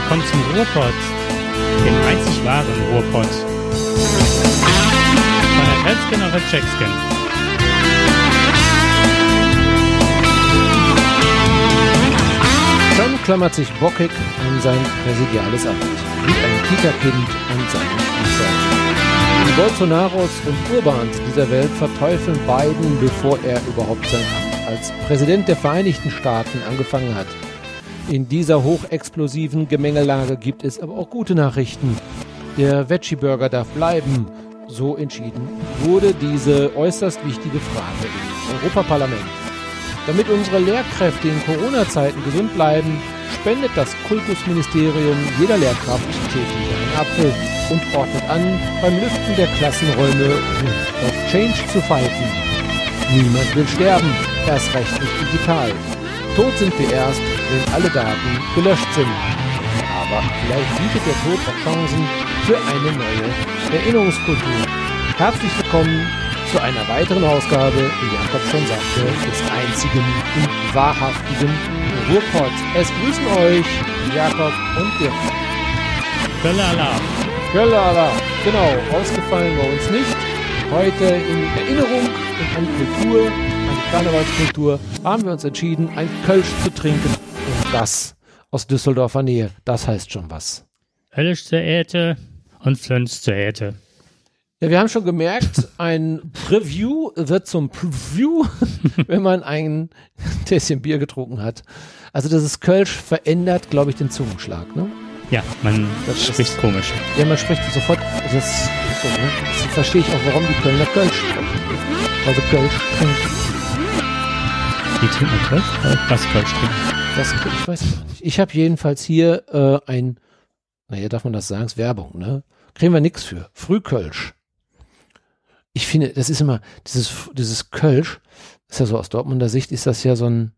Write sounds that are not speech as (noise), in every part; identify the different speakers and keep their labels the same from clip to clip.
Speaker 1: willkommen zum Ruhrpott, dem einzig wahren Ruhrpott. Von der Felskin auf der Checkskin.
Speaker 2: John klammert sich bockig an sein präsidiales Amt, wie ein Kita-Kind an seinen Spielzeug. Die Bolsonaros und Urbans dieser Welt verteufeln Biden, bevor er überhaupt sein Amt als Präsident der Vereinigten Staaten angefangen hat. In dieser hochexplosiven Gemengelage gibt es aber auch gute Nachrichten. Der Veggie-Burger darf bleiben. So entschieden wurde diese äußerst wichtige Frage im Europaparlament. Damit unsere Lehrkräfte in Corona-Zeiten gesund bleiben, spendet das Kultusministerium jeder Lehrkraft täglich einen Apfel und ordnet an, beim Lüften der Klassenräume auf Change zu pfeifen. Niemand will sterben, erst recht nicht digital. Tot sind wir erst, wenn alle Daten gelöscht sind. Aber vielleicht bietet der Tod auch Chancen für eine neue Erinnerungskultur. Herzlich willkommen zu einer weiteren Ausgabe, wie Jakob schon sagte, des einzigen und wahrhaftigen Ruhrpots. Es grüßen euch Jakob und Dirk.
Speaker 1: Bellala.
Speaker 2: Göllala, genau, ausgefallen bei uns nicht. Heute in Erinnerung und an Kultur, an die Karnevalskultur, haben wir uns entschieden, ein Kölsch zu trinken. Das aus Düsseldorfer Nähe, das heißt schon was.
Speaker 1: Höllisch zur Äte und Flönz zur Äte.
Speaker 2: Ja, wir haben schon gemerkt, ein Preview wird zum Preview, (laughs) wenn man ein Tässchen Bier getrunken hat. Also das ist Kölsch verändert, glaube ich, den Zungenschlag. Ne?
Speaker 1: Ja, man
Speaker 2: Das
Speaker 1: spricht
Speaker 2: ist-
Speaker 1: komisch.
Speaker 2: Ja, man spricht sofort, das ist so, ne? Das verstehe ich auch, warum die Kölner Kölsch sprechen. Also Kölsch trinken.
Speaker 1: Die trinken? Oder Was Kölsch trinken?
Speaker 2: Das, ich weiß gar nicht. Ich habe jedenfalls hier äh, ein, naja, darf man das sagen, ist Werbung, ne? Kriegen wir nix für. Frühkölsch. Ich finde, das ist immer, dieses, dieses Kölsch, ist ja so aus Dortmunder Sicht, ist das ja so ein,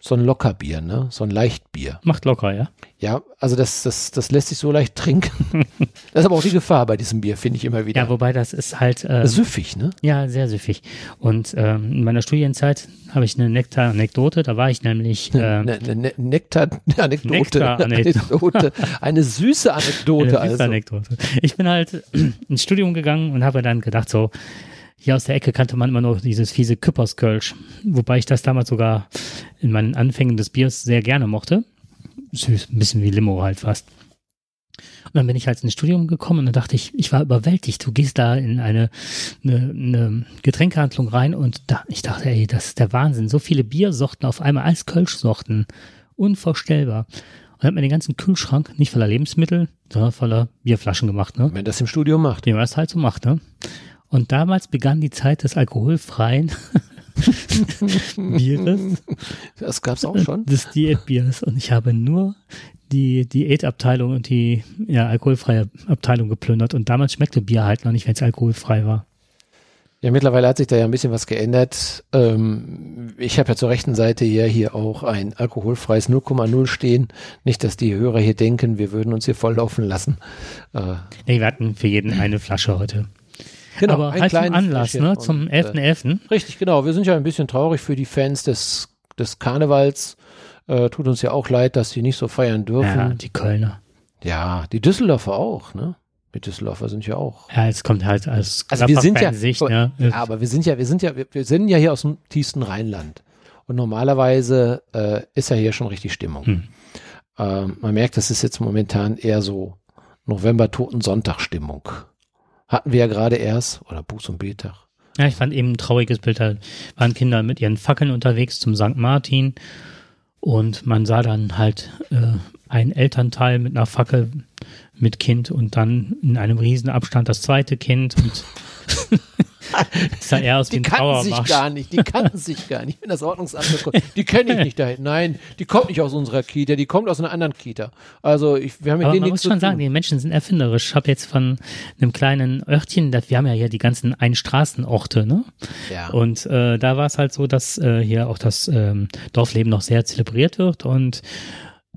Speaker 2: so ein Lockerbier, ne? So ein Leichtbier.
Speaker 1: Macht locker, ja?
Speaker 2: Ja, also das, das, das lässt sich so leicht trinken. (laughs) das ist aber auch die Gefahr bei diesem Bier, finde ich immer wieder.
Speaker 1: Ja, wobei das ist halt, äh,
Speaker 2: Süffig, ne?
Speaker 1: ja, sehr süffig. Und ähm, in meiner Studienzeit habe ich eine Nektar-Anekdote. Da war ich nämlich, (laughs)
Speaker 2: Ne, ne, ne, (laughs) Nektar-Anekdote.
Speaker 1: Nektar-Anekdote.
Speaker 2: Anekdote. Eine süße Anekdote.
Speaker 1: Eine süße
Speaker 2: Also.
Speaker 1: Anekdote. Ich bin halt (clears throat) ins Studium gegangen und habe dann gedacht, so, hier aus der Ecke kannte man immer noch dieses fiese Küpperskölsch. Wobei ich das damals sogar in meinen Anfängen des Biers sehr gerne mochte. Süß, ein bisschen wie Limo halt fast. Und dann bin ich halt ins Studium gekommen und dann dachte ich, ich war überwältigt. Du gehst da in eine, eine, eine Getränkehandlung rein und da, ich dachte, ey, das ist der Wahnsinn. So viele Biersorten auf einmal als Kölschsorten. Unvorstellbar. Und hat mir den ganzen Kühlschrank nicht voller Lebensmittel, sondern voller Bierflaschen gemacht, ne?
Speaker 2: Wenn man das im Studium macht.
Speaker 1: Wie man das halt so macht, ne? Und damals begann die Zeit des alkoholfreien (laughs) Bieres,
Speaker 2: Das gab's auch schon.
Speaker 1: des Diätbiers. Und ich habe nur die Diätabteilung und die ja, alkoholfreie Abteilung geplündert. Und damals schmeckte Bier halt noch nicht, wenn es alkoholfrei war.
Speaker 2: Ja, mittlerweile hat sich da ja ein bisschen was geändert. Ähm, ich habe ja zur rechten Seite hier, hier auch ein alkoholfreies 0,0 stehen. Nicht, dass die Hörer hier denken, wir würden uns hier volllaufen lassen. Äh,
Speaker 1: Nee, wir hatten für jeden eine Flasche heute.
Speaker 2: Genau,
Speaker 1: Aber
Speaker 2: ein
Speaker 1: halt zum Anlass, ne? Zum
Speaker 2: und, äh,
Speaker 1: 11.11.
Speaker 2: Richtig, genau. Wir sind ja ein bisschen traurig für die Fans des, des Karnevals. Äh, tut uns ja auch leid, dass sie nicht so feiern
Speaker 1: Ja,
Speaker 2: dürfen.
Speaker 1: die Kölner.
Speaker 2: Ja, die Düsseldorfer auch, ne? Die Düsseldorfer sind ja auch.
Speaker 1: Ja, es kommt halt als
Speaker 2: Also wir sind ja,
Speaker 1: Sicht, ne?
Speaker 2: ja, aber wir sind ja, wir sind ja, wir, wir sind ja hier aus dem tiefsten Rheinland. Und normalerweise äh, ist ja hier schon richtig Stimmung.
Speaker 1: Hm.
Speaker 2: Ähm, man merkt, das ist jetzt momentan eher so November-Toten-Sonntag-Stimmung. Hatten wir ja gerade erst, oder Buß- und Betag.
Speaker 1: Ja, ich fand eben ein trauriges Bild. Da waren Kinder mit ihren Fackeln unterwegs zum St. Martin und man sah dann halt äh, ein Elternteil mit einer Fackel mit Kind und dann in einem riesen Abstand das zweite Kind und (laughs) es (laughs) sah eher aus wie
Speaker 2: Die
Speaker 1: ein
Speaker 2: kannten sich gar nicht, die kannten sich gar nicht. Wenn das Ordnungsamt kommt, die kenne ich nicht dahin. Nein, die kommt nicht aus unserer Kita, die kommt aus einer anderen Kita. Also ich, wir haben mit
Speaker 1: Aber
Speaker 2: denen
Speaker 1: man muss schon sagen, die Menschen sind erfinderisch. Ich habe jetzt von einem kleinen Örtchen, das, wir haben ja hier die ganzen Einstraßenorte, ne?
Speaker 2: ja.
Speaker 1: Und äh, da war es halt so, dass äh, hier auch das ähm, Dorfleben noch sehr zelebriert wird und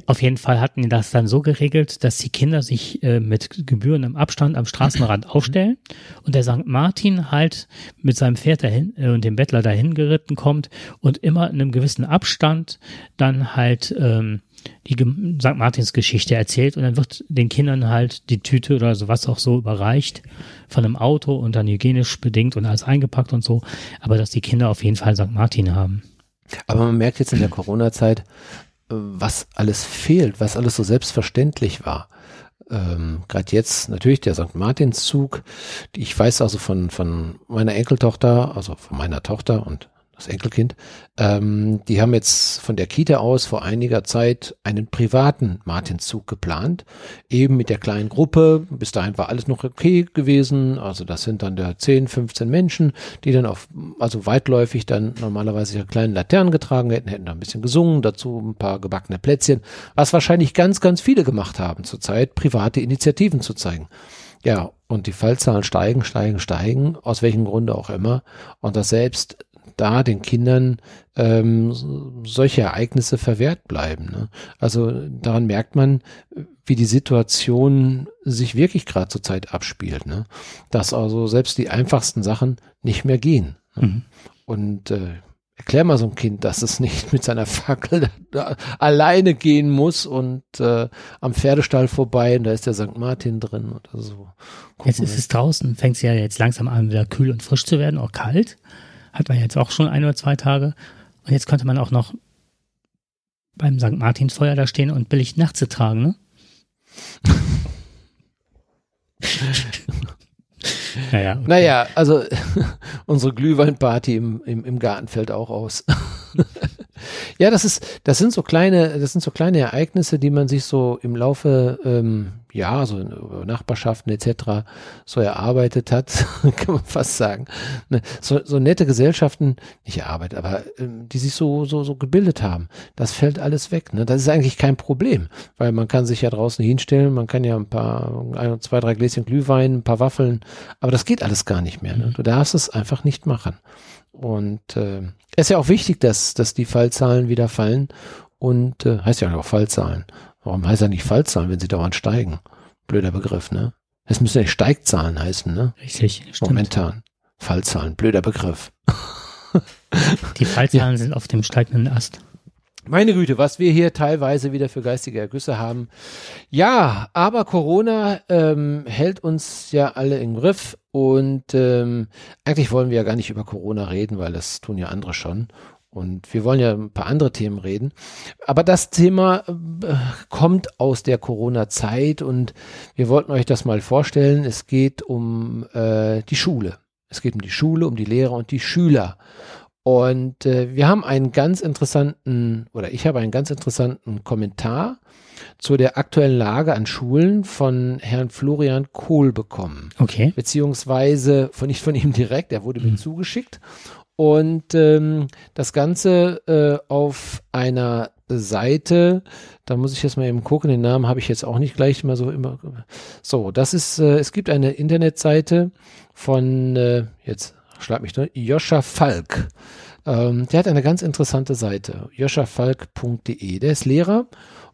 Speaker 1: Auf jeden Fall hatten die das dann so geregelt, dass die Kinder sich äh, mit gebührendem Abstand am Straßenrand (clears throat) aufstellen und der St. Martin halt mit seinem Pferd dahin äh, und dem Bettler dahin geritten kommt und immer in einem gewissen Abstand dann halt ähm, die St. Martins Geschichte erzählt und dann wird den Kindern halt die Tüte oder sowas auch so überreicht von einem Auto und dann hygienisch bedingt und alles eingepackt und so, aber dass die Kinder auf jeden Fall St. Martin haben.
Speaker 2: Aber man merkt jetzt in der Corona-Zeit, was alles fehlt, was alles so selbstverständlich war. Ähm, Gerade jetzt natürlich der St. Martinszug. Ich weiß also von, von meiner Enkeltochter, also von meiner Tochter und das Enkelkind, ähm, die haben jetzt von der Kita aus vor einiger Zeit einen privaten Martinszug geplant, eben mit der kleinen Gruppe. Bis dahin war alles noch okay gewesen. Also das sind dann der 10, 15 Menschen, die dann auf, also weitläufig dann normalerweise ihre kleinen Laternen getragen hätten, hätten da ein bisschen gesungen, dazu ein paar gebackene Plätzchen, was wahrscheinlich ganz, ganz viele gemacht haben zurzeit, private Initiativen zu zeigen. Ja, und die Fallzahlen steigen, steigen, steigen, aus welchem Grunde auch immer. Und das selbst da den Kindern ähm, solche Ereignisse verwehrt bleiben. Ne? Also daran merkt man, wie die Situation sich wirklich gerade zur Zeit abspielt. Ne? Dass also selbst die einfachsten Sachen nicht mehr gehen. Ne? Mhm. Und äh, erklär mal so ein Kind, dass es nicht mit seiner Fackel alleine gehen muss und äh, am Pferdestall vorbei und da ist der St. Martin drin oder so.
Speaker 1: Gucken jetzt ist es draußen, fängt es ja jetzt langsam an, wieder kühl und frisch zu werden, auch kalt. Hat man jetzt auch schon ein oder zwei Tage. Und jetzt könnte man auch noch beim St. Martinsfeuer da stehen und billig Nachtze tragen, ne? (laughs)
Speaker 2: naja, okay. naja, also (laughs) unsere Glühweinparty im, im, im Garten fällt auch aus. (laughs) ja, das ist, das sind so kleine, das sind so kleine Ereignisse, die man sich so im Laufe ähm, ja, so Nachbarschaften etc. so erarbeitet hat, (laughs) kann man fast sagen. Ne, so, so nette Gesellschaften, nicht erarbeitet, aber ähm, die sich so, so, so gebildet haben. Das fällt alles weg. Ne? Das ist eigentlich kein Problem, weil man kann sich ja draußen hinstellen, man kann ja ein paar, ein, zwei, drei Gläschen Glühwein, ein paar Waffeln, aber das geht alles gar nicht mehr. Ne? Du darfst es einfach nicht machen. Und äh, es ist ja auch wichtig, dass, dass die Fallzahlen wieder fallen und äh, heißt ja auch Fallzahlen. Warum heißt er nicht Fallzahlen, wenn sie dauernd steigen? Blöder Begriff, ne? Es müssen ja Steigzahlen heißen, ne?
Speaker 1: Richtig,
Speaker 2: stimmt. Momentan. Fallzahlen, blöder Begriff.
Speaker 1: Die Fallzahlen ja. sind auf dem steigenden Ast.
Speaker 2: Meine Güte, was wir hier teilweise wieder für geistige Ergüsse haben. Ja, aber Corona ähm, hält uns ja alle im Griff und ähm, eigentlich wollen wir ja gar nicht über Corona reden, weil das tun ja andere schon. Und wir wollen ja ein paar andere Themen reden. Aber das Thema äh, kommt aus der Corona-Zeit und wir wollten euch das mal vorstellen. Es geht um äh, die Schule. Es geht um die Schule, um die Lehrer und die Schüler. Und äh, wir haben einen ganz interessanten, oder ich habe einen ganz interessanten Kommentar zu der aktuellen Lage an Schulen von Herrn Florian Kohl bekommen.
Speaker 1: Okay.
Speaker 2: Beziehungsweise von nicht von ihm direkt, er wurde mir mhm. zugeschickt und ähm, das Ganze äh, auf einer Seite, da muss ich jetzt mal eben gucken, den Namen habe ich jetzt auch nicht gleich immer so immer. So, das ist, äh, es gibt eine Internetseite von, äh, jetzt schlag mich durch, Joscha Falk. Ähm, der hat eine ganz interessante Seite, joschafalk.de. Der ist Lehrer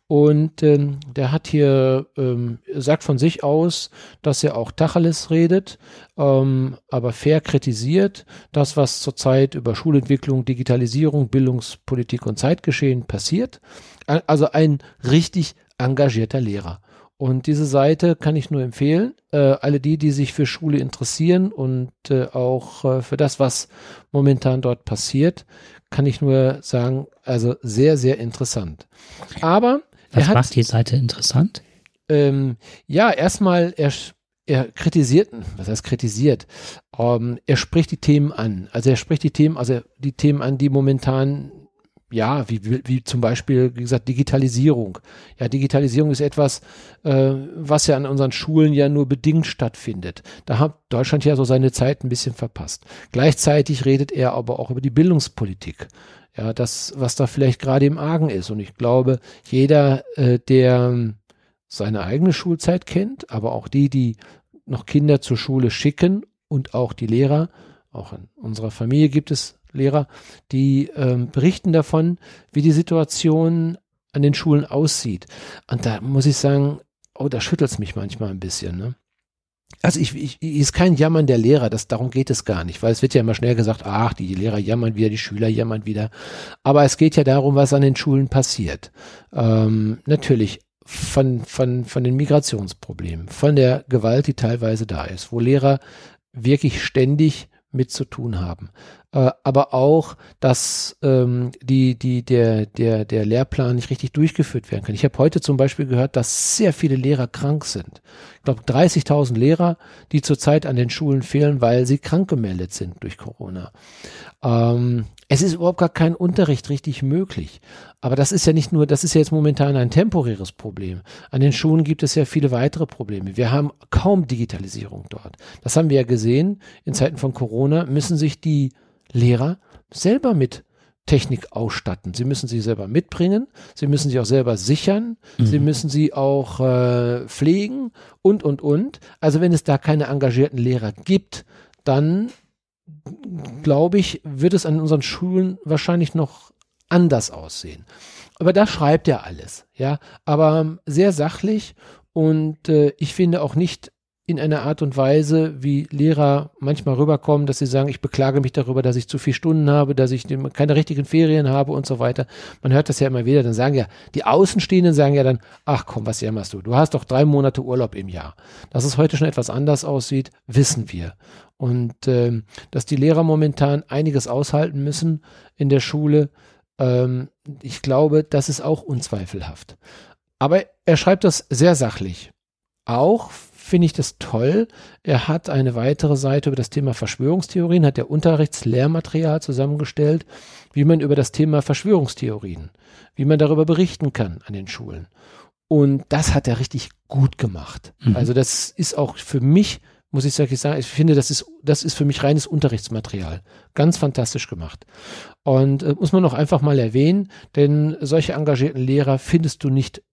Speaker 2: und ähm, der hat hier, ähm, sagt von sich aus, dass er auch Tacheles redet, ähm, aber fair kritisiert das, was zurzeit über Schulentwicklung, Digitalisierung, Bildungspolitik und Zeitgeschehen passiert. Also ein richtig engagierter Lehrer. Und diese Seite kann ich nur empfehlen. Äh, alle die, die sich für Schule interessieren und äh, auch äh, für das, was momentan dort passiert, kann ich nur sagen, also sehr, sehr interessant. Aber
Speaker 1: was hat, macht die Seite interessant?
Speaker 2: Ähm, ja, erstmal, er, er kritisiert, was heißt kritisiert? Ähm, er spricht die Themen an. Also er spricht die Themen, also die Themen an, die momentan ja, wie, wie zum Beispiel, wie gesagt, Digitalisierung. Ja, Digitalisierung ist etwas, äh, was ja an unseren Schulen ja nur bedingt stattfindet. Da hat Deutschland ja so seine Zeit ein bisschen verpasst. Gleichzeitig redet er aber auch über die Bildungspolitik ja, das, was da vielleicht gerade im Argen ist. Und ich glaube, jeder, äh, der seine eigene Schulzeit kennt, aber auch die, die noch Kinder zur Schule schicken und auch die Lehrer, auch in unserer Familie gibt es Lehrer, die ähm, berichten davon, wie die Situation an den Schulen aussieht. Und da muss ich sagen, oh, da schüttelt es mich manchmal ein bisschen. Ne? Also ich, ich, ist kein Jammern der Lehrer, das, darum geht es gar nicht, weil es wird ja immer schnell gesagt, ach, die Lehrer jammern wieder, die Schüler jammern wieder. Aber es geht ja darum, was an den Schulen passiert. Ähm, natürlich von, von, von den Migrationsproblemen, von der Gewalt, die teilweise da ist, wo Lehrer wirklich ständig mit zu tun haben. Äh, aber auch, dass ähm, die, die, der, der, der Lehrplan nicht richtig durchgeführt werden kann. Ich habe heute zum Beispiel gehört, dass sehr viele Lehrer krank sind. Ich glaube 30.000 Lehrer, die zurzeit an den Schulen fehlen, weil sie krank gemeldet sind durch Corona. Ähm, es ist überhaupt gar kein Unterricht richtig möglich. Aber das ist ja nicht nur, das ist ja jetzt momentan ein temporäres Problem. An den Schulen gibt es ja viele weitere Probleme. Wir haben kaum Digitalisierung dort. Das haben wir ja gesehen. In Zeiten von Corona müssen sich die Lehrer selber mit Technik ausstatten. Sie müssen sie selber mitbringen, sie müssen sie auch selber sichern, mhm. sie müssen sie auch äh, pflegen und, und, und. Also wenn es da keine engagierten Lehrer gibt, dann glaube ich, wird es an unseren Schulen wahrscheinlich noch anders aussehen. Aber da schreibt er alles, ja, aber sehr sachlich und äh, ich finde auch nicht in einer Art und Weise, wie Lehrer manchmal rüberkommen, dass sie sagen, ich beklage mich darüber, dass ich zu viele Stunden habe, dass ich keine richtigen Ferien habe und so weiter. Man hört das ja immer wieder, dann sagen ja, die Außenstehenden sagen ja dann, ach komm, was jammerst du? Du hast doch drei Monate Urlaub im Jahr. Dass es heute schon etwas anders aussieht, wissen wir. Und ähm, dass die Lehrer momentan einiges aushalten müssen in der Schule, ähm, ich glaube, das ist auch unzweifelhaft. Aber er schreibt das sehr sachlich. Auch finde ich das toll. Er hat eine weitere Seite über das Thema Verschwörungstheorien, hat der Unterrichtslehrmaterial zusammengestellt, wie man über das Thema Verschwörungstheorien, wie man darüber berichten kann an den Schulen. Und das hat er richtig gut gemacht. Mhm. Also das ist auch für mich, muss ich sagen, ich finde, das ist, das ist für mich reines Unterrichtsmaterial. Ganz fantastisch gemacht. Und äh, muss man auch einfach mal erwähnen, denn solche engagierten Lehrer findest du nicht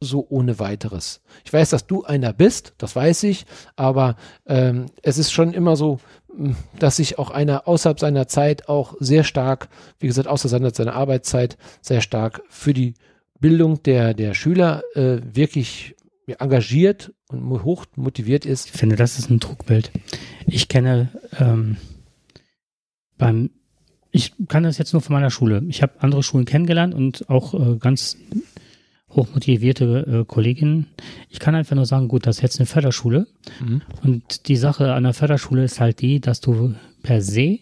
Speaker 2: so ohne weiteres. Ich weiß, dass du einer bist, das weiß ich, aber ähm, es ist schon immer so, hm, dass sich auch einer außerhalb seiner Zeit auch sehr stark, wie gesagt, außerhalb seiner Arbeitszeit sehr stark für die Bildung der, der Schüler äh, wirklich engagiert und hoch motiviert ist.
Speaker 1: Ich finde, das ist ein Trugbild. Ich kenne ähm, beim ich kann das jetzt nur von meiner Schule. Ich habe andere Schulen kennengelernt und auch äh, ganz hochmotivierte äh, Kolleginnen. Ich kann einfach nur sagen, gut, das ist jetzt eine Förderschule. Mhm. Und die Sache an der Förderschule ist halt die, dass du per se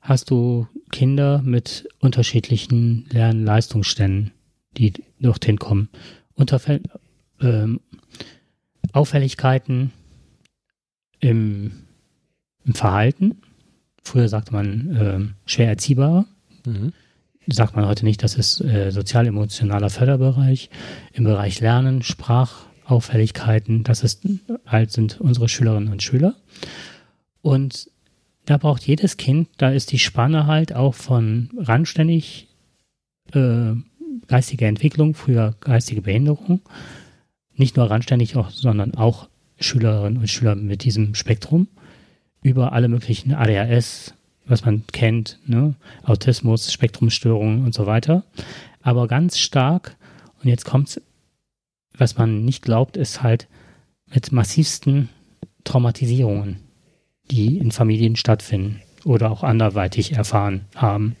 Speaker 1: hast du Kinder mit unterschiedlichen Lernleistungsständen, die dorthin kommen. Unterfäll ähm, Auffälligkeiten im, im, Verhalten. Früher sagte man äh, schwer erziehbar. Mhm sagt man heute nicht, das ist äh, sozial-emotionaler Förderbereich. Im Bereich Lernen, Sprachauffälligkeiten, das ist halt sind unsere Schülerinnen und Schüler. Und da braucht jedes Kind, da ist die Spanne halt auch von randständig äh, geistige Entwicklung, früher geistige Behinderung, nicht nur randständig, auch, sondern auch Schülerinnen und Schüler mit diesem Spektrum über alle möglichen ADHS, was man kennt, ne? Autismus, Spektrumstörungen und so weiter. Aber ganz stark, und jetzt kommt's, was man nicht glaubt, ist halt mit massivsten Traumatisierungen, die in Familien stattfinden oder auch anderweitig erfahren haben.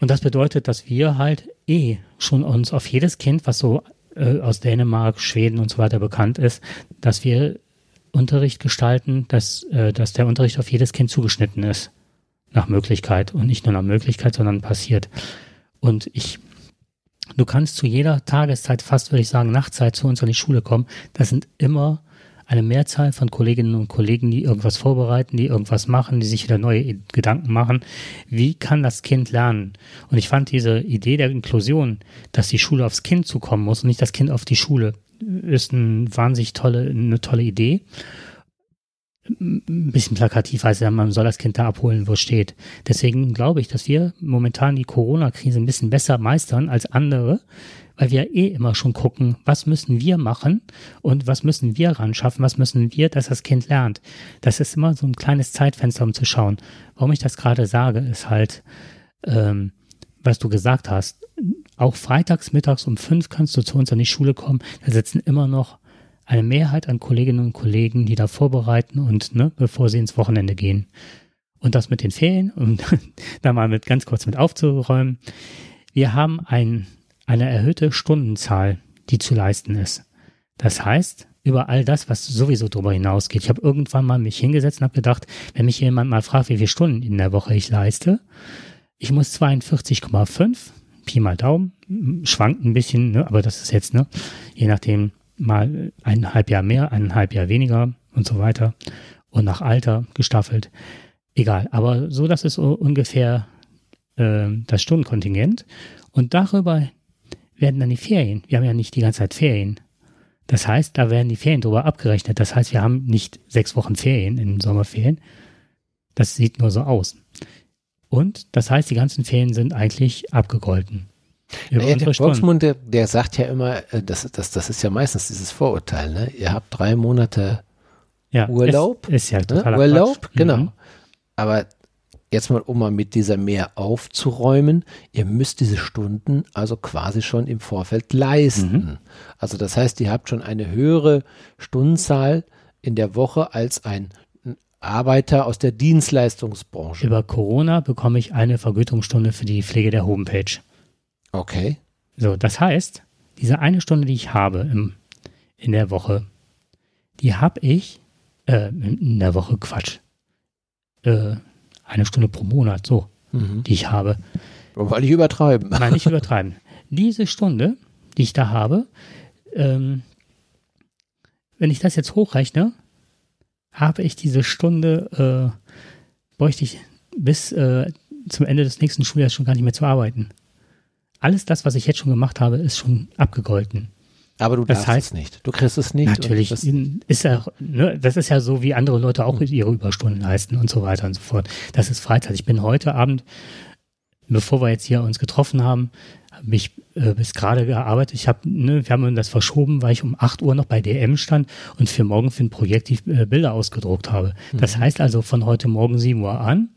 Speaker 1: Und das bedeutet, dass wir halt eh schon uns auf jedes Kind, was so äh, aus Dänemark, Schweden und so weiter bekannt ist, dass wir Unterricht gestalten, dass, äh, dass der Unterricht auf jedes Kind zugeschnitten ist. Nach Möglichkeit. Und nicht nur nach Möglichkeit, sondern passiert. Und ich, du kannst zu jeder Tageszeit, fast würde ich sagen, Nachtzeit zu uns an die Schule kommen. Das sind immer eine Mehrzahl von Kolleginnen und Kollegen, die irgendwas vorbereiten, die irgendwas machen, die sich wieder neue Gedanken machen. Wie kann das Kind lernen? Und ich fand diese Idee der Inklusion, dass die Schule aufs Kind zukommen muss und nicht das Kind auf die Schule, ist eine wahnsinnig tolle, eine tolle Idee. Ein bisschen plakativ heißt ja, man soll das Kind da abholen, wo es steht. Deswegen glaube ich, dass wir momentan die Corona-Krise ein bisschen besser meistern als andere, weil wir eh immer schon gucken, was müssen wir machen und was müssen wir ran schaffen, was müssen wir, dass das Kind lernt. Das ist immer so ein kleines Zeitfenster, um zu schauen. Warum ich das gerade sage, ist halt, ähm, was du gesagt hast, auch freitags, mittags um fünf kannst du zu uns an die Schule kommen. Da sitzen immer noch eine Mehrheit an Kolleginnen und Kollegen, die da vorbereiten und, ne, bevor sie ins Wochenende gehen. Und das mit den Ferien, um (laughs) da mal mit ganz kurz mit aufzuräumen. Wir haben ein, eine erhöhte Stundenzahl, die zu leisten ist. Das heißt, über all das, was sowieso drüber hinausgeht. Ich habe irgendwann mal mich hingesetzt und habe gedacht, wenn mich jemand mal fragt, wie viele Stunden in der Woche ich leiste, ich muss 42,5, Pi mal Daumen, schwankt ein bisschen, ne, aber das ist jetzt, ne, je nachdem, mal eineinhalb Jahr mehr, eineinhalb Jahr weniger und so weiter und nach Alter gestaffelt. Egal, aber so, das ist ungefähr äh, das Stundenkontingent und darüber werden dann die Ferien. Wir haben ja nicht die ganze Zeit Ferien. Das heißt, da werden die Ferien drüber abgerechnet. Das heißt, wir haben nicht sechs Wochen Ferien in den Sommerferien. Das sieht nur so aus. Und das heißt, die ganzen Ferien sind eigentlich abgegolten.
Speaker 2: Naja, der Volksmund, der, der, sagt ja immer, äh, das, das, das ist ja meistens dieses Vorurteil, ne? Ihr habt drei Monate ja, Urlaub.
Speaker 1: Ist, ist ja
Speaker 2: ne? Urlaub, Quatsch. genau. Mhm. Aber jetzt mal, um mal mit dieser mehr aufzuräumen, ihr müsst diese Stunden also quasi schon im Vorfeld leisten. Mhm. Also das heißt, ihr habt schon eine höhere Stundenzahl in der Woche als ein Arbeiter aus der Dienstleistungsbranche.
Speaker 1: Über Corona bekomme ich eine Vergütungsstunde für die Pflege der Homepage.
Speaker 2: Okay.
Speaker 1: So, das heißt, diese eine Stunde, die ich habe im, in der Woche, die habe ich, äh, in der Woche, Quatsch, äh, eine Stunde pro Monat, so, mhm. die ich habe.
Speaker 2: Weil nicht übertreiben. (laughs)
Speaker 1: Nein, nicht übertreiben. Diese Stunde, die ich da habe, ähm, wenn ich das jetzt hochrechne, habe ich diese Stunde, äh, bräuchte ich bis äh, zum Ende des nächsten Schuljahres schon gar nicht mehr zu arbeiten. Alles das, was ich jetzt schon gemacht habe, ist schon abgegolten.
Speaker 2: Aber du das heißt, es nicht. Du kriegst es nicht.
Speaker 1: Natürlich. Das ist ja, ne, das ist ja so, wie andere Leute auch ihre Überstunden leisten und so weiter und so fort. Das ist Freizeit. Ich bin heute Abend, bevor wir jetzt hier uns getroffen haben, habe ich äh, bis gerade gearbeitet. Ich habe, ne, wir haben das verschoben, weil ich um 8 Uhr noch bei DM stand und für morgen für ein Projekt die äh, Bilder ausgedruckt habe. Das mhm. heißt also von heute Morgen 7 Uhr an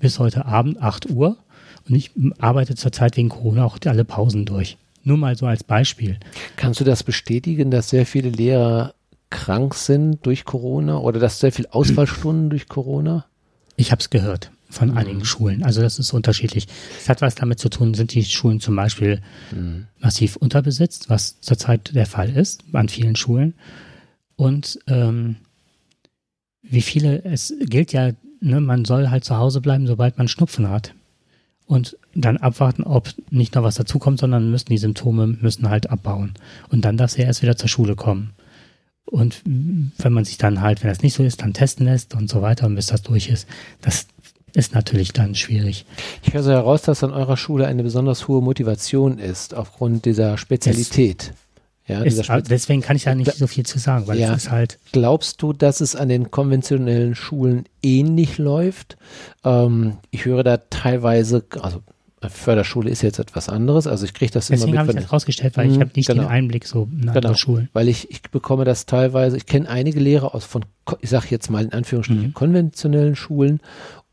Speaker 1: bis heute Abend 8 Uhr. Und ich arbeite zurzeit wegen Corona auch alle Pausen durch. Nur mal so als Beispiel.
Speaker 2: Kannst du das bestätigen, dass sehr viele Lehrer krank sind durch Corona oder dass sehr viele Ausfallstunden durch Corona?
Speaker 1: Ich habe es gehört von mhm. einigen Schulen. Also das ist unterschiedlich. Es hat was damit zu tun, sind die Schulen zum Beispiel mhm. massiv unterbesetzt, was zurzeit der Fall ist an vielen Schulen. Und ähm, wie viele, es gilt ja, ne, man soll halt zu Hause bleiben, sobald man Schnupfen hat und dann abwarten, ob nicht noch was dazukommt, sondern müssen die Symptome müssen halt abbauen. Und dann darf er erst wieder zur Schule kommen. Und wenn man sich dann halt, wenn das nicht so ist, dann testen lässt und so weiter und bis das durch ist, das ist natürlich dann schwierig.
Speaker 2: Ich höre so heraus, dass an eurer Schule eine besonders hohe Motivation ist, aufgrund dieser Spezialität.
Speaker 1: Es ja, ist, deswegen kann ich da nicht so viel zu sagen, weil ja, es ist halt.
Speaker 2: Glaubst du, dass es an den konventionellen Schulen ähnlich läuft? Ähm, ich höre da teilweise, also Förderschule ist jetzt etwas anderes. Also ich kriege das
Speaker 1: Deswegen
Speaker 2: immer
Speaker 1: mit. Deswegen habe ich das rausgestellt, weil ich mhm, habe nicht genau. den Einblick so in andere genau, Schulen.
Speaker 2: Weil ich, ich bekomme das teilweise, ich kenne einige Lehrer aus von, ich sage jetzt mal in Anführungsstrichen, mhm. konventionellen Schulen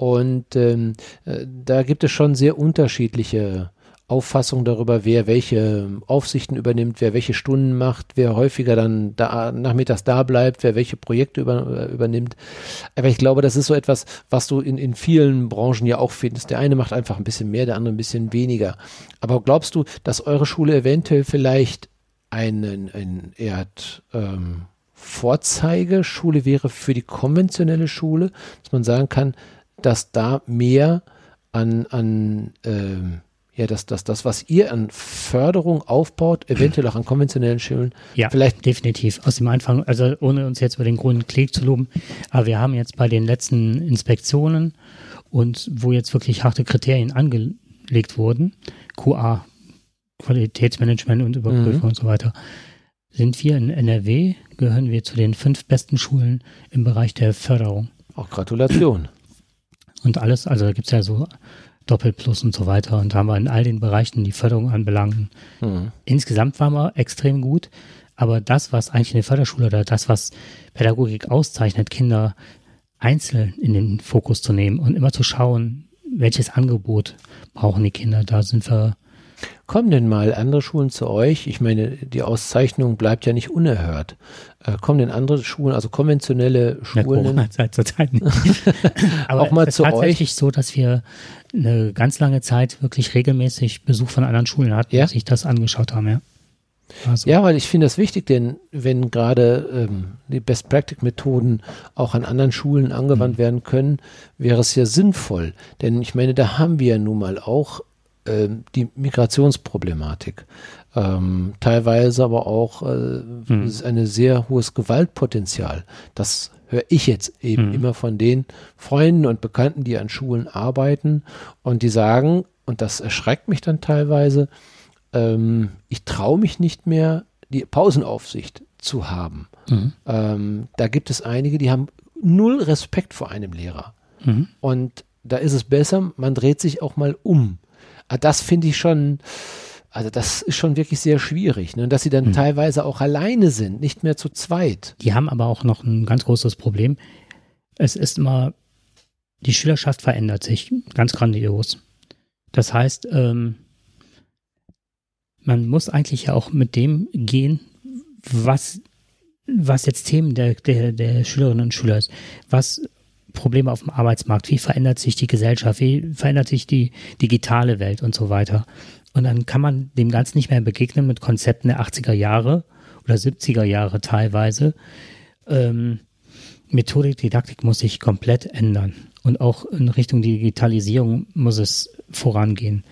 Speaker 2: und ähm, äh, da gibt es schon sehr unterschiedliche Auffassung darüber, wer welche Aufsichten übernimmt, wer welche Stunden macht, wer häufiger dann da, nachmittags da bleibt, wer welche Projekte über, äh, übernimmt. Aber ich glaube, das ist so etwas, was du in, in vielen Branchen ja auch findest. Der eine macht einfach ein bisschen mehr, der andere ein bisschen weniger. Aber glaubst du, dass eure Schule eventuell vielleicht einen, ein, eher ähm, Vorzeigeschule wäre für die konventionelle Schule, dass man sagen kann, dass da mehr an, an ähm, ja, dass, dass das, was ihr an Förderung aufbaut, eventuell auch an konventionellen Schulen,
Speaker 1: ja, vielleicht definitiv. Aus dem Anfang, also ohne uns jetzt über den grünen Klee zu loben, aber wir haben jetzt bei den letzten Inspektionen und wo jetzt wirklich harte Kriterien angelegt wurden, QA, Qualitätsmanagement und Überprüfung mhm. und so weiter, sind wir in NRW, gehören wir zu den fünf besten Schulen im Bereich der Förderung.
Speaker 2: Auch Gratulation.
Speaker 1: Und alles, also da gibt es ja so Doppelplus und so weiter. Und da haben wir in all den Bereichen die Förderung anbelangen. Mhm. Insgesamt waren wir extrem gut. Aber das, was eigentlich eine Förderschule oder das, was Pädagogik auszeichnet, Kinder einzeln in den Fokus zu nehmen und immer zu schauen, welches Angebot brauchen die Kinder. Da sind wir
Speaker 2: Kommen denn mal andere Schulen zu euch? Ich meine, die Auszeichnung bleibt ja nicht unerhört. Äh, kommen denn andere Schulen, also konventionelle Schulen?
Speaker 1: Ja, Zeit zur Zeit nicht. (laughs) Aber
Speaker 2: Auch mal
Speaker 1: es ist
Speaker 2: zu
Speaker 1: tatsächlich so, dass wir eine ganz lange Zeit wirklich regelmäßig Besuch von anderen Schulen hatten,
Speaker 2: Ja?
Speaker 1: sich das angeschaut haben, ja. Also,
Speaker 2: Ja, weil ich finde das wichtig, denn wenn gerade ähm, die Best-Practice-Methoden auch an anderen Schulen angewandt werden können, wäre es ja sinnvoll. Denn ich meine, da haben wir ja nun mal auch die Migrationsproblematik. Ähm, teilweise aber auch äh,
Speaker 1: Hm.
Speaker 2: ein sehr hohes Gewaltpotenzial. Das höre ich jetzt eben
Speaker 1: Hm.
Speaker 2: immer von den Freunden und Bekannten, die an Schulen arbeiten und die sagen, und das erschreckt mich dann teilweise, ähm, ich traue mich nicht mehr, die Pausenaufsicht zu haben.
Speaker 1: Mhm.
Speaker 2: Ähm, da gibt es einige, die haben null Respekt vor einem Lehrer.
Speaker 1: Mhm.
Speaker 2: Und da ist es besser, man dreht sich auch mal um. Ah, Das finde ich schon, also das ist schon wirklich sehr schwierig. Ne? Und dass sie dann
Speaker 1: Mhm.
Speaker 2: teilweise auch alleine sind, nicht mehr zu zweit.
Speaker 1: Die haben aber auch noch ein ganz großes Problem. Es ist immer, die Schülerschaft verändert sich ganz grandios. Das heißt, ähm, man muss eigentlich ja auch mit dem gehen, was, was jetzt Themen der, der, der Schülerinnen und Schüler ist. Was Probleme auf dem Arbeitsmarkt, wie verändert sich die Gesellschaft, wie verändert sich die digitale Welt und so weiter. Und dann kann man dem Ganzen nicht mehr begegnen mit Konzepten der 80er Jahre oder 70er Jahre teilweise. Ähm, Methodik, Didaktik muss sich komplett ändern. Und auch in Richtung Digitalisierung muss es vorangehen.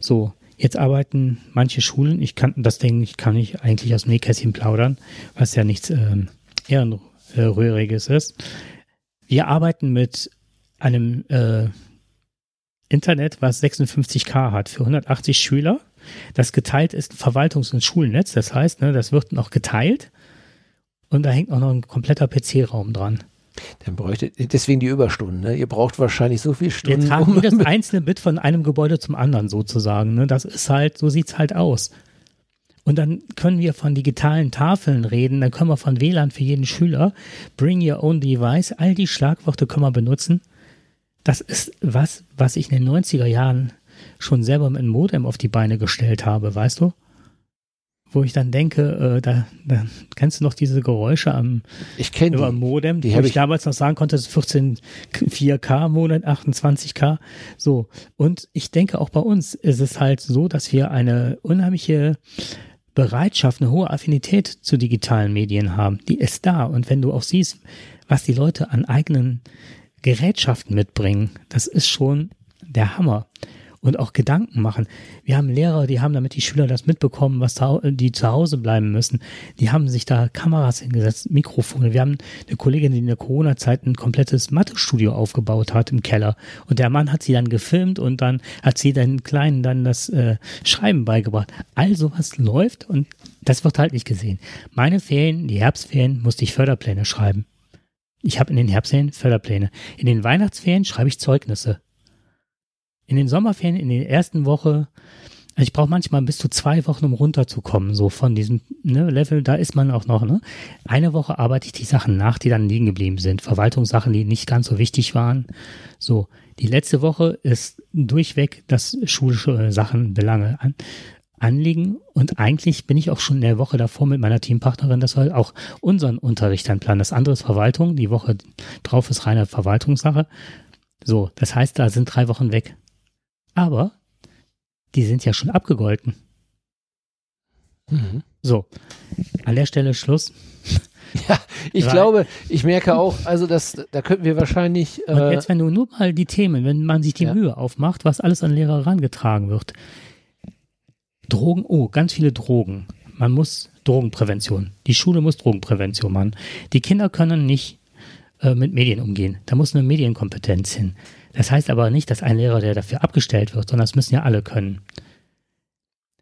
Speaker 1: So, jetzt arbeiten manche Schulen, ich kann das Ding, ich kann nicht eigentlich aus dem Nähkästchen plaudern, was ja nichts ähm, Ehrenrühriges ist. Wir arbeiten mit einem äh, Internet, was 56k hat für 180 Schüler. Das geteilt ist ein Verwaltungs- und Schulnetz. Das heißt, ne, das wird noch geteilt und da hängt auch noch ein kompletter PC-Raum dran.
Speaker 2: Dann bräuchte, deswegen die Überstunden. Ne? Ihr braucht wahrscheinlich so viel
Speaker 1: Wir
Speaker 2: Stunden.
Speaker 1: tragen
Speaker 2: um-
Speaker 1: jedes (laughs) einzelne Bit von einem Gebäude zum anderen sozusagen. Ne? Das ist halt, so sieht's halt aus. Und dann können wir von digitalen Tafeln reden, dann können wir von WLAN für jeden Schüler, Bring Your Own Device, all die Schlagworte können wir benutzen. Das ist was, was ich in den 90er Jahren schon selber mit einem Modem auf die Beine gestellt habe, weißt du? Wo ich dann denke, äh, da, da kennst du noch diese Geräusche am,
Speaker 2: ich
Speaker 1: über
Speaker 2: die.
Speaker 1: Modem,
Speaker 2: die
Speaker 1: wo
Speaker 2: hab
Speaker 1: ich,
Speaker 2: ich-
Speaker 1: damals noch sagen konnte, es ist 14 4K Monat, 28K. So. Und ich denke auch bei uns ist es halt so, dass wir eine unheimliche Bereitschaft, eine hohe Affinität zu digitalen Medien haben. Die ist da. Und wenn du auch siehst, was die Leute an eigenen Gerätschaften mitbringen, das ist schon der Hammer. Und auch Gedanken machen. Wir haben Lehrer, die haben, damit die Schüler das mitbekommen, was zu, die zu Hause bleiben müssen, die haben sich da Kameras hingesetzt, Mikrofone. Wir haben eine Kollegin, die in der Corona-Zeit ein komplettes Mathestudio aufgebaut hat im Keller. Und der Mann hat sie dann gefilmt und dann hat sie den Kleinen dann das äh, Schreiben beigebracht. All sowas läuft und das wird halt nicht gesehen. Meine Ferien, die Herbstferien, musste ich Förderpläne schreiben. Ich habe in den Herbstferien Förderpläne. In den Weihnachtsferien schreibe ich Zeugnisse. In den Sommerferien, in der ersten Woche, also ich brauche manchmal bis zu zwei Wochen, um runterzukommen, so von diesem ne, Level, da ist man auch noch. Ne? Eine Woche arbeite ich die Sachen nach, die dann liegen geblieben sind. Verwaltungssachen, die nicht ganz so wichtig waren. So, die letzte Woche ist durchweg, dass schulische äh, Sachen, Belange an, anliegen. Und eigentlich bin ich auch schon in der Woche davor mit meiner Teampartnerin, dass wir auch unseren Unterricht dann planen. Das andere ist Verwaltung, die Woche drauf ist reine Verwaltungssache. So, das heißt, da sind drei Wochen weg. Aber die sind ja schon abgegolten.
Speaker 2: Mhm.
Speaker 1: So, an der Stelle Schluss. (laughs)
Speaker 2: Ja, ich
Speaker 1: Weil-
Speaker 2: glaube, ich merke auch, also das, da könnten wir wahrscheinlich.
Speaker 1: Und
Speaker 2: Äh,
Speaker 1: jetzt, wenn du nur mal die Themen, wenn man sich die
Speaker 2: Ja.
Speaker 1: Mühe aufmacht, was alles an Lehrer herangetragen wird. Drogen, oh, ganz viele Drogen. Man muss Drogenprävention. Die Schule muss Drogenprävention machen. Die Kinder können nicht äh, mit Medien umgehen. Da muss eine Medienkompetenz hin. Das heißt aber nicht, dass ein Lehrer, der dafür abgestellt wird, sondern das müssen ja alle können.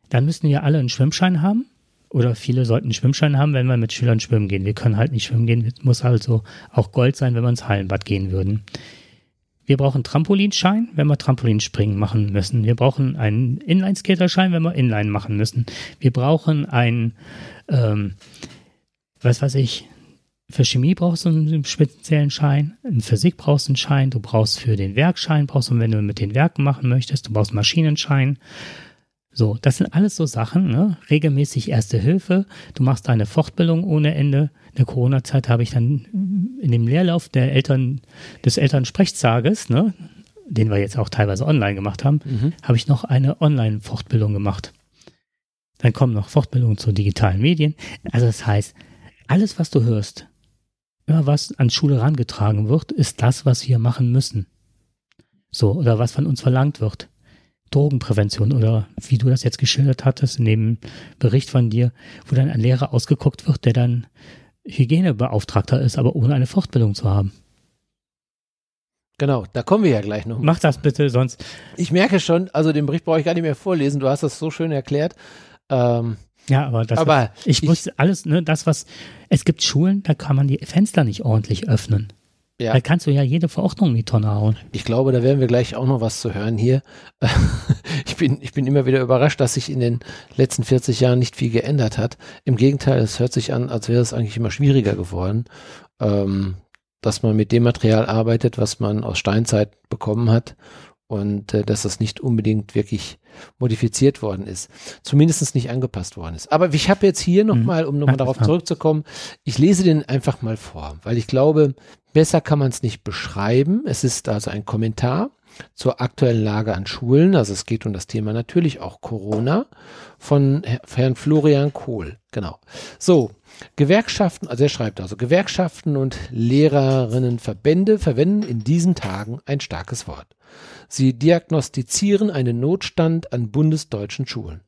Speaker 1: Dann müssen wir alle einen Schwimmschein haben. Oder viele sollten einen Schwimmschein haben, wenn wir mit Schülern schwimmen gehen. Wir können halt nicht schwimmen gehen. Es muss also auch Gold sein, wenn wir ins Hallenbad gehen würden. Wir brauchen Trampolinschein, wenn wir Trampolinspringen machen müssen. Wir brauchen einen Inline-Skaterschein, wenn wir Inline machen müssen. Wir brauchen einen, ähm, was weiß ich, für Chemie brauchst du einen speziellen Schein, in Physik brauchst du einen Schein, du brauchst für den Werkschein, brauchst du, wenn du mit den Werken machen möchtest, du brauchst einen Maschinenschein. So, das sind alles so Sachen, ne? regelmäßig Erste Hilfe, du machst deine Fortbildung ohne Ende. In der Corona-Zeit habe ich dann in dem Lehrlauf der Eltern, des Elternsprechtages, ne, den wir jetzt auch teilweise online gemacht haben, mhm. habe ich noch eine Online-Fortbildung gemacht. Dann kommen noch Fortbildungen zu digitalen Medien. Also das heißt, alles, was du hörst, immer was an Schule herangetragen wird, ist das, was wir machen müssen. So, oder was von uns verlangt wird. Drogenprävention oder wie du das jetzt geschildert hattest in dem Bericht von dir, wo dann ein Lehrer ausgeguckt wird, der dann Hygienebeauftragter ist, aber ohne eine Fortbildung zu haben.
Speaker 2: Genau, da kommen wir ja gleich noch.
Speaker 1: Mach das bitte, sonst.
Speaker 2: Ich merke schon, also den Bericht brauche ich gar nicht mehr vorlesen, du hast das so schön erklärt.
Speaker 1: Ähm, ja, aber das, aber ich, ich muss alles, ne, das was, es gibt Schulen, da kann man die Fenster nicht ordentlich öffnen. Ja. Da kannst du ja jede Verordnung in die Tonne hauen.
Speaker 2: Ich glaube, da werden wir gleich auch noch was zu hören hier. (laughs) ich, bin, ich bin immer wieder überrascht, dass sich in den letzten 40 Jahren nicht viel geändert hat. Im Gegenteil, es hört sich an, als wäre es eigentlich immer schwieriger geworden, ähm, dass man mit dem Material arbeitet, was man aus Steinzeit bekommen hat und äh, dass das nicht unbedingt wirklich modifiziert worden ist, zumindest nicht angepasst worden ist. Aber ich habe jetzt hier nochmal, mhm. um nochmal darauf zurückzukommen, ich lese den einfach mal vor, weil ich glaube, besser kann man es nicht beschreiben. Es ist also ein Kommentar zur aktuellen Lage an Schulen. Also es geht um das Thema natürlich auch Corona von Herrn Florian Kohl. Genau. So, Gewerkschaften, also er schreibt also, Gewerkschaften und Lehrerinnenverbände verwenden in diesen Tagen ein starkes Wort. Sie diagnostizieren einen Notstand an bundesdeutschen Schulen.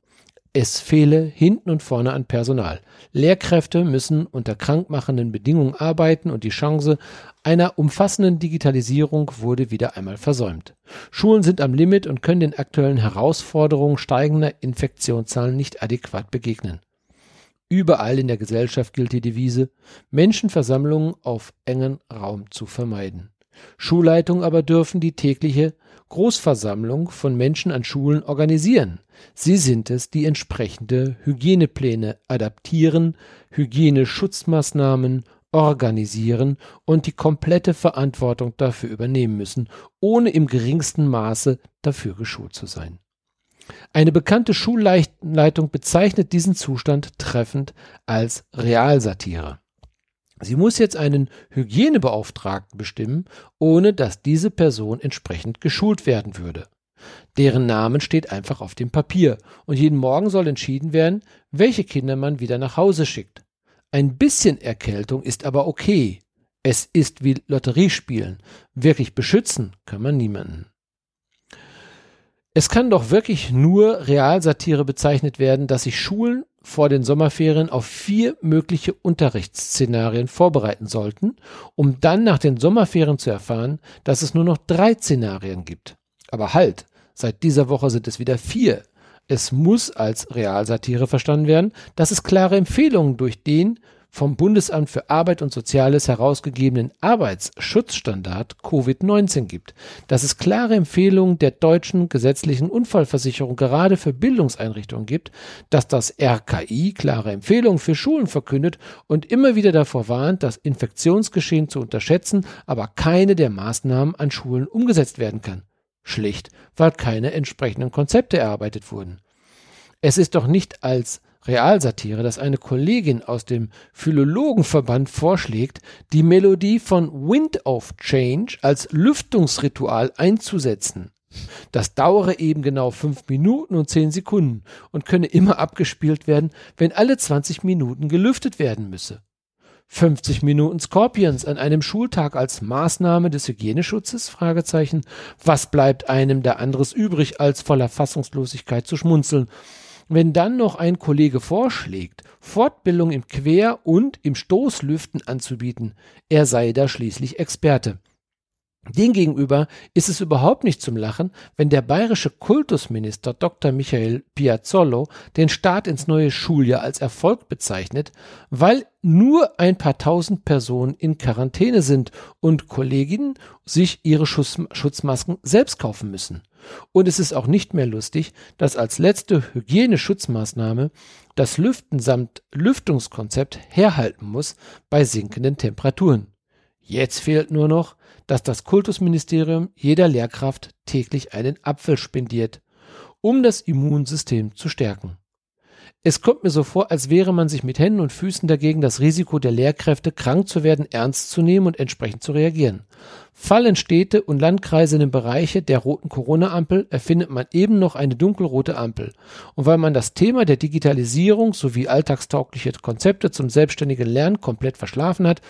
Speaker 2: Es fehle hinten und vorne an Personal. Lehrkräfte müssen unter krankmachenden Bedingungen arbeiten und die Chance einer umfassenden Digitalisierung wurde wieder einmal versäumt. Schulen sind am Limit und können den aktuellen Herausforderungen steigender Infektionszahlen nicht adäquat begegnen. Überall in der Gesellschaft gilt die Devise, Menschenversammlungen auf engen Raum zu vermeiden. Schulleitungen aber dürfen die tägliche Großversammlung von Menschen an Schulen organisieren. Sie sind es, die entsprechende Hygienepläne adaptieren, Hygieneschutzmaßnahmen organisieren und die komplette Verantwortung dafür übernehmen müssen, ohne im geringsten Maße dafür geschult zu sein. Eine bekannte Schulleitung bezeichnet diesen Zustand treffend als Realsatire. Sie muss jetzt einen Hygienebeauftragten bestimmen, ohne dass diese Person entsprechend geschult werden würde. Deren Namen steht einfach auf dem Papier und jeden Morgen soll entschieden werden, welche Kinder man wieder nach Hause schickt. Ein bisschen Erkältung ist aber okay. Es ist wie Lotteriespielen. Wirklich beschützen kann man niemanden. Es kann doch wirklich nur Realsatire bezeichnet werden, dass sich Schulen vor den Sommerferien auf vier mögliche Unterrichtsszenarien vorbereiten sollten, um dann nach den Sommerferien zu erfahren, dass es nur noch drei Szenarien gibt. Aber halt, seit dieser Woche sind es wieder vier. Es muss als Realsatire verstanden werden, dass es klare Empfehlungen durch den vom Bundesamt für Arbeit und Soziales herausgegebenen Arbeitsschutzstandard Covid-19 gibt, dass es klare Empfehlungen der deutschen gesetzlichen Unfallversicherung gerade für Bildungseinrichtungen gibt, dass das RKI klare Empfehlungen für Schulen verkündet und immer wieder davor warnt, das Infektionsgeschehen zu unterschätzen, aber keine der Maßnahmen an Schulen umgesetzt werden kann. Schlicht, weil keine entsprechenden Konzepte erarbeitet wurden. Es ist doch nicht als Realsatire, dass eine Kollegin aus dem Philologenverband vorschlägt, die Melodie von Wind of Change als Lüftungsritual einzusetzen. Das dauere eben genau fünf Minuten und zehn Sekunden und könne immer abgespielt werden, wenn alle 20 Minuten gelüftet werden müsse. 50 Minuten Scorpions an einem Schultag als Maßnahme des Hygieneschutzes? Was bleibt einem da anderes übrig, als voller Fassungslosigkeit zu schmunzeln? Wenn dann noch ein Kollege vorschlägt, Fortbildung im Quer- und im Stoßlüften anzubieten, er sei da schließlich Experte. Demgegenüber ist es überhaupt nicht zum Lachen, wenn der bayerische Kultusminister Dr. Michael Piazzolo den Start ins neue Schuljahr als Erfolg bezeichnet, weil nur ein paar tausend Personen in Quarantäne sind und Kolleginnen sich ihre Schutz Schutzmasken selbst kaufen müssen. Und es ist auch nicht mehr lustig, dass als letzte Hygieneschutzmaßnahme das Lüften samt Lüftungskonzept herhalten muss bei sinkenden Temperaturen. Jetzt fehlt nur noch, dass das Kultusministerium jeder Lehrkraft täglich einen Apfel spendiert. um das Immunsystem zu stärken. Es kommt mir so vor, als wäre man sich mit Händen und Füßen dagegen, das Risiko der Lehrkräfte, krank zu werden, ernst zu nehmen und entsprechend zu reagieren. Fallen Städte und Landkreise in den Bereiche der roten Corona-Ampel, erfindet man eben noch eine dunkelrote Ampel. Und weil man das Thema der Digitalisierung sowie alltagstaugliche Konzepte zum selbstständigen Lernen komplett verschlafen hat,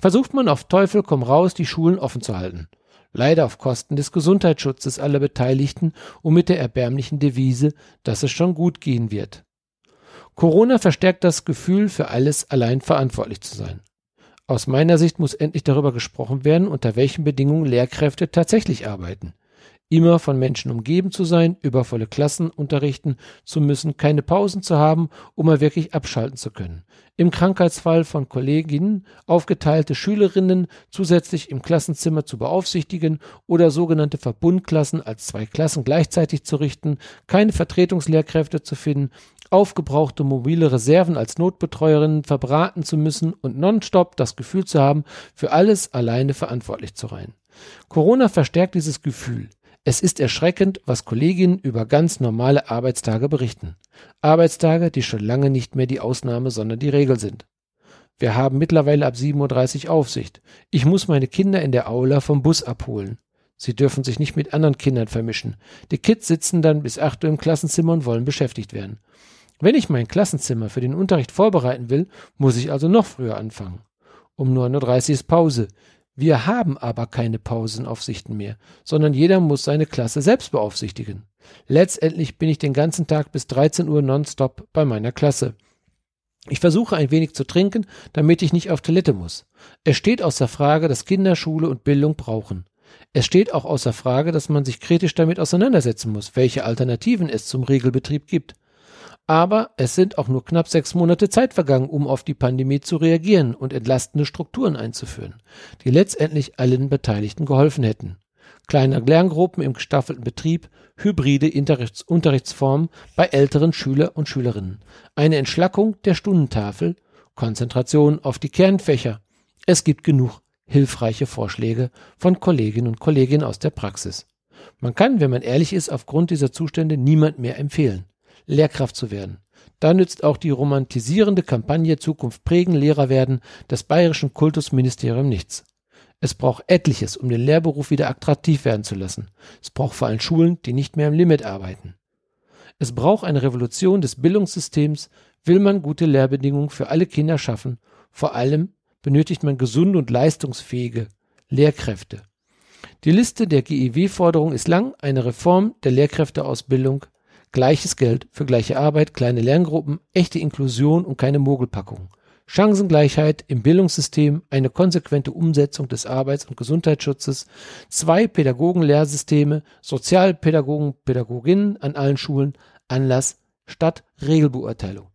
Speaker 2: versucht man auf Teufel komm raus, die Schulen offen zu halten. Leider auf Kosten des Gesundheitsschutzes aller Beteiligten und mit der erbärmlichen Devise, dass es schon gut gehen wird. Corona verstärkt das Gefühl, für alles allein verantwortlich zu sein. Aus meiner Sicht muss endlich darüber gesprochen werden, unter welchen Bedingungen Lehrkräfte tatsächlich arbeiten immer von Menschen umgeben zu sein, übervolle Klassen unterrichten zu müssen, keine Pausen zu haben, um mal wirklich abschalten zu können. Im Krankheitsfall von Kolleginnen aufgeteilte Schülerinnen zusätzlich im Klassenzimmer zu beaufsichtigen oder sogenannte Verbundklassen als zwei Klassen gleichzeitig zu richten, keine Vertretungslehrkräfte zu finden, aufgebrauchte mobile Reserven als Notbetreuerinnen verbraten zu müssen und nonstop das Gefühl zu haben, für alles alleine verantwortlich zu sein. Corona verstärkt dieses Gefühl. Es ist erschreckend, was Kolleginnen über ganz normale Arbeitstage berichten. Arbeitstage, die schon lange nicht mehr die Ausnahme, sondern die Regel sind. Wir haben mittlerweile ab 7.30 Uhr Aufsicht. Ich muss meine Kinder in der Aula vom Bus abholen. Sie dürfen sich nicht mit anderen Kindern vermischen. Die Kids sitzen dann bis 8 Uhr im Klassenzimmer und wollen beschäftigt werden. Wenn ich mein Klassenzimmer für den Unterricht vorbereiten will, muss ich also noch früher anfangen. Um 9.30 Uhr ist Pause. Wir haben aber keine Pausenaufsichten mehr, sondern jeder muss seine Klasse selbst beaufsichtigen. Letztendlich bin ich den ganzen Tag bis 13 Uhr nonstop bei meiner Klasse. Ich versuche ein wenig zu trinken, damit ich nicht auf Toilette muss. Es steht außer Frage, dass Kinder Schule und Bildung brauchen. Es steht auch außer Frage, dass man sich kritisch damit auseinandersetzen muss, welche Alternativen es zum Regelbetrieb gibt. Aber es sind auch nur knapp sechs Monate Zeit vergangen, um auf die Pandemie zu reagieren und entlastende Strukturen einzuführen, die letztendlich allen Beteiligten geholfen hätten. Kleine Lerngruppen im gestaffelten Betrieb, hybride Unterrichts Unterrichtsformen bei älteren Schüler und Schülerinnen, eine Entschlackung der Stundentafel, Konzentration auf die Kernfächer. Es gibt genug hilfreiche Vorschläge von Kolleginnen und Kollegen aus der Praxis. Man kann, wenn man ehrlich ist, aufgrund dieser Zustände niemand mehr empfehlen. Lehrkraft zu werden. Da nützt auch die romantisierende Kampagne Zukunft prägen, Lehrer werden des bayerischen Kultusministerium nichts. Es braucht etliches, um den Lehrberuf wieder attraktiv werden zu lassen. Es braucht vor allem Schulen, die nicht mehr im Limit arbeiten. Es braucht eine Revolution des Bildungssystems, will man gute Lehrbedingungen für alle Kinder schaffen. Vor allem benötigt man gesunde und leistungsfähige Lehrkräfte. Die Liste der GEW-Forderungen ist lang, eine Reform der Lehrkräfteausbildung Gleiches Geld für gleiche Arbeit, kleine Lerngruppen, echte Inklusion und keine Mogelpackung. Chancengleichheit im Bildungssystem, eine konsequente Umsetzung des Arbeits- und Gesundheitsschutzes, zwei Pädagogen-Lehrsysteme, Sozialpädagogen, Pädagoginnen an allen Schulen, Anlass statt Regelbeurteilung.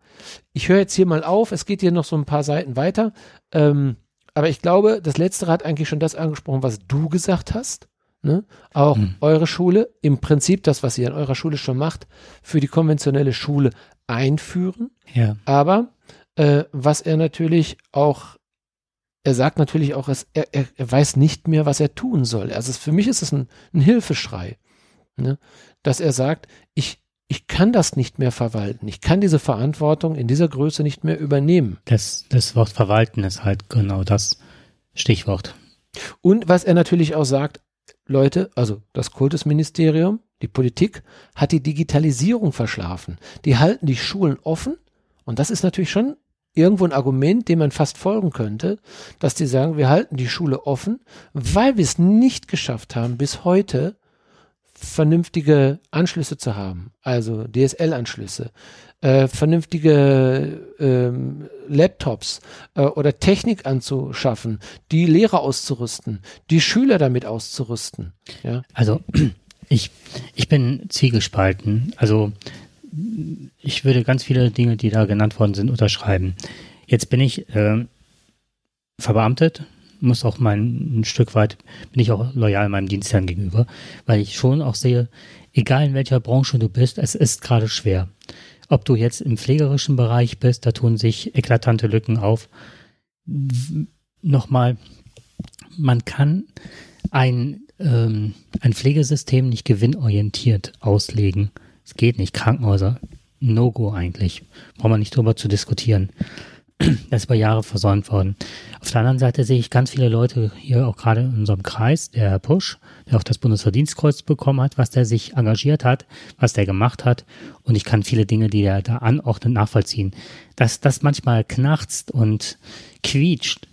Speaker 2: Ich höre jetzt hier mal auf, es geht hier noch so ein paar Seiten weiter, ähm, aber ich glaube, das letzte hat eigentlich schon das angesprochen, was du gesagt hast. Ne? Auch hm. eure Schule, im Prinzip das, was ihr an eurer Schule schon macht, für die konventionelle Schule einführen.
Speaker 1: Ja.
Speaker 2: Aber äh, was er natürlich auch, er sagt natürlich auch, er, er, er weiß nicht mehr, was er tun soll. Also für mich ist es ein, ein Hilfeschrei, ne? dass er sagt, ich, ich kann das nicht mehr verwalten. Ich kann diese Verantwortung in dieser Größe nicht mehr übernehmen.
Speaker 1: Das, das Wort verwalten ist halt genau das Stichwort.
Speaker 2: Und was er natürlich auch sagt, Leute, also das Kultusministerium, die Politik, hat die Digitalisierung verschlafen. Die halten die Schulen offen und das ist natürlich schon irgendwo ein Argument, dem man fast folgen könnte, dass die sagen, wir halten die Schule offen, weil wir es nicht geschafft haben, bis heute vernünftige Anschlüsse zu haben, also DSL-Anschlüsse, äh, vernünftige ähm, Laptops äh, oder Technik anzuschaffen, die Lehrer auszurüsten, die Schüler damit auszurüsten. Ja?
Speaker 1: Also ich, ich bin zwiegespalten. Also ich würde ganz viele Dinge, die da genannt worden sind, unterschreiben. Jetzt bin ich äh, verbeamtet, muss auch mein ein Stück weit, bin ich auch loyal meinem Dienstherrn gegenüber, weil ich schon auch sehe, egal in welcher Branche du bist, es ist gerade schwer. Ob du jetzt im pflegerischen Bereich bist, da tun sich eklatante Lücken auf. Nochmal, man kann ein, ähm, ein Pflegesystem nicht gewinnorientiert auslegen. Es geht nicht. Krankenhäuser, No-Go eigentlich. Braucht man nicht drüber zu diskutieren. (clears throat) Das ist über Jahre versäumt worden. Auf der anderen Seite sehe ich ganz viele Leute hier auch gerade in unserem Kreis, der Herr Pusch, der auch das Bundesverdienstkreuz bekommen hat, was der sich engagiert hat, was der gemacht hat. Und ich kann viele Dinge, die er da anordnet, nachvollziehen. Dass das manchmal knarzt und quietscht,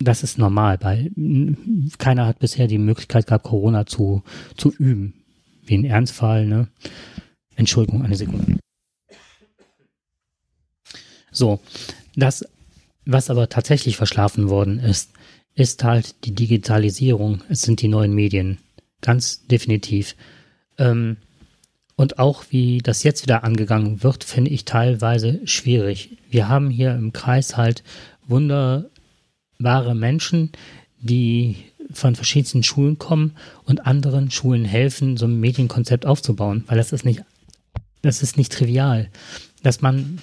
Speaker 1: das ist normal, weil keiner hat bisher die Möglichkeit gehabt, Corona zu, zu üben. Wie ein Ernstfall, ne? Entschuldigung, eine Sekunde. So, das, was aber tatsächlich verschlafen worden ist, ist halt die Digitalisierung. Es sind die neuen Medien. Ganz definitiv. Ähm, und auch wie das jetzt wieder angegangen wird, finde ich teilweise schwierig. Wir haben hier im Kreis halt wunderbare Menschen, die von verschiedensten Schulen kommen und anderen Schulen helfen, so ein Medienkonzept aufzubauen, weil das ist nicht, das ist nicht trivial, dass man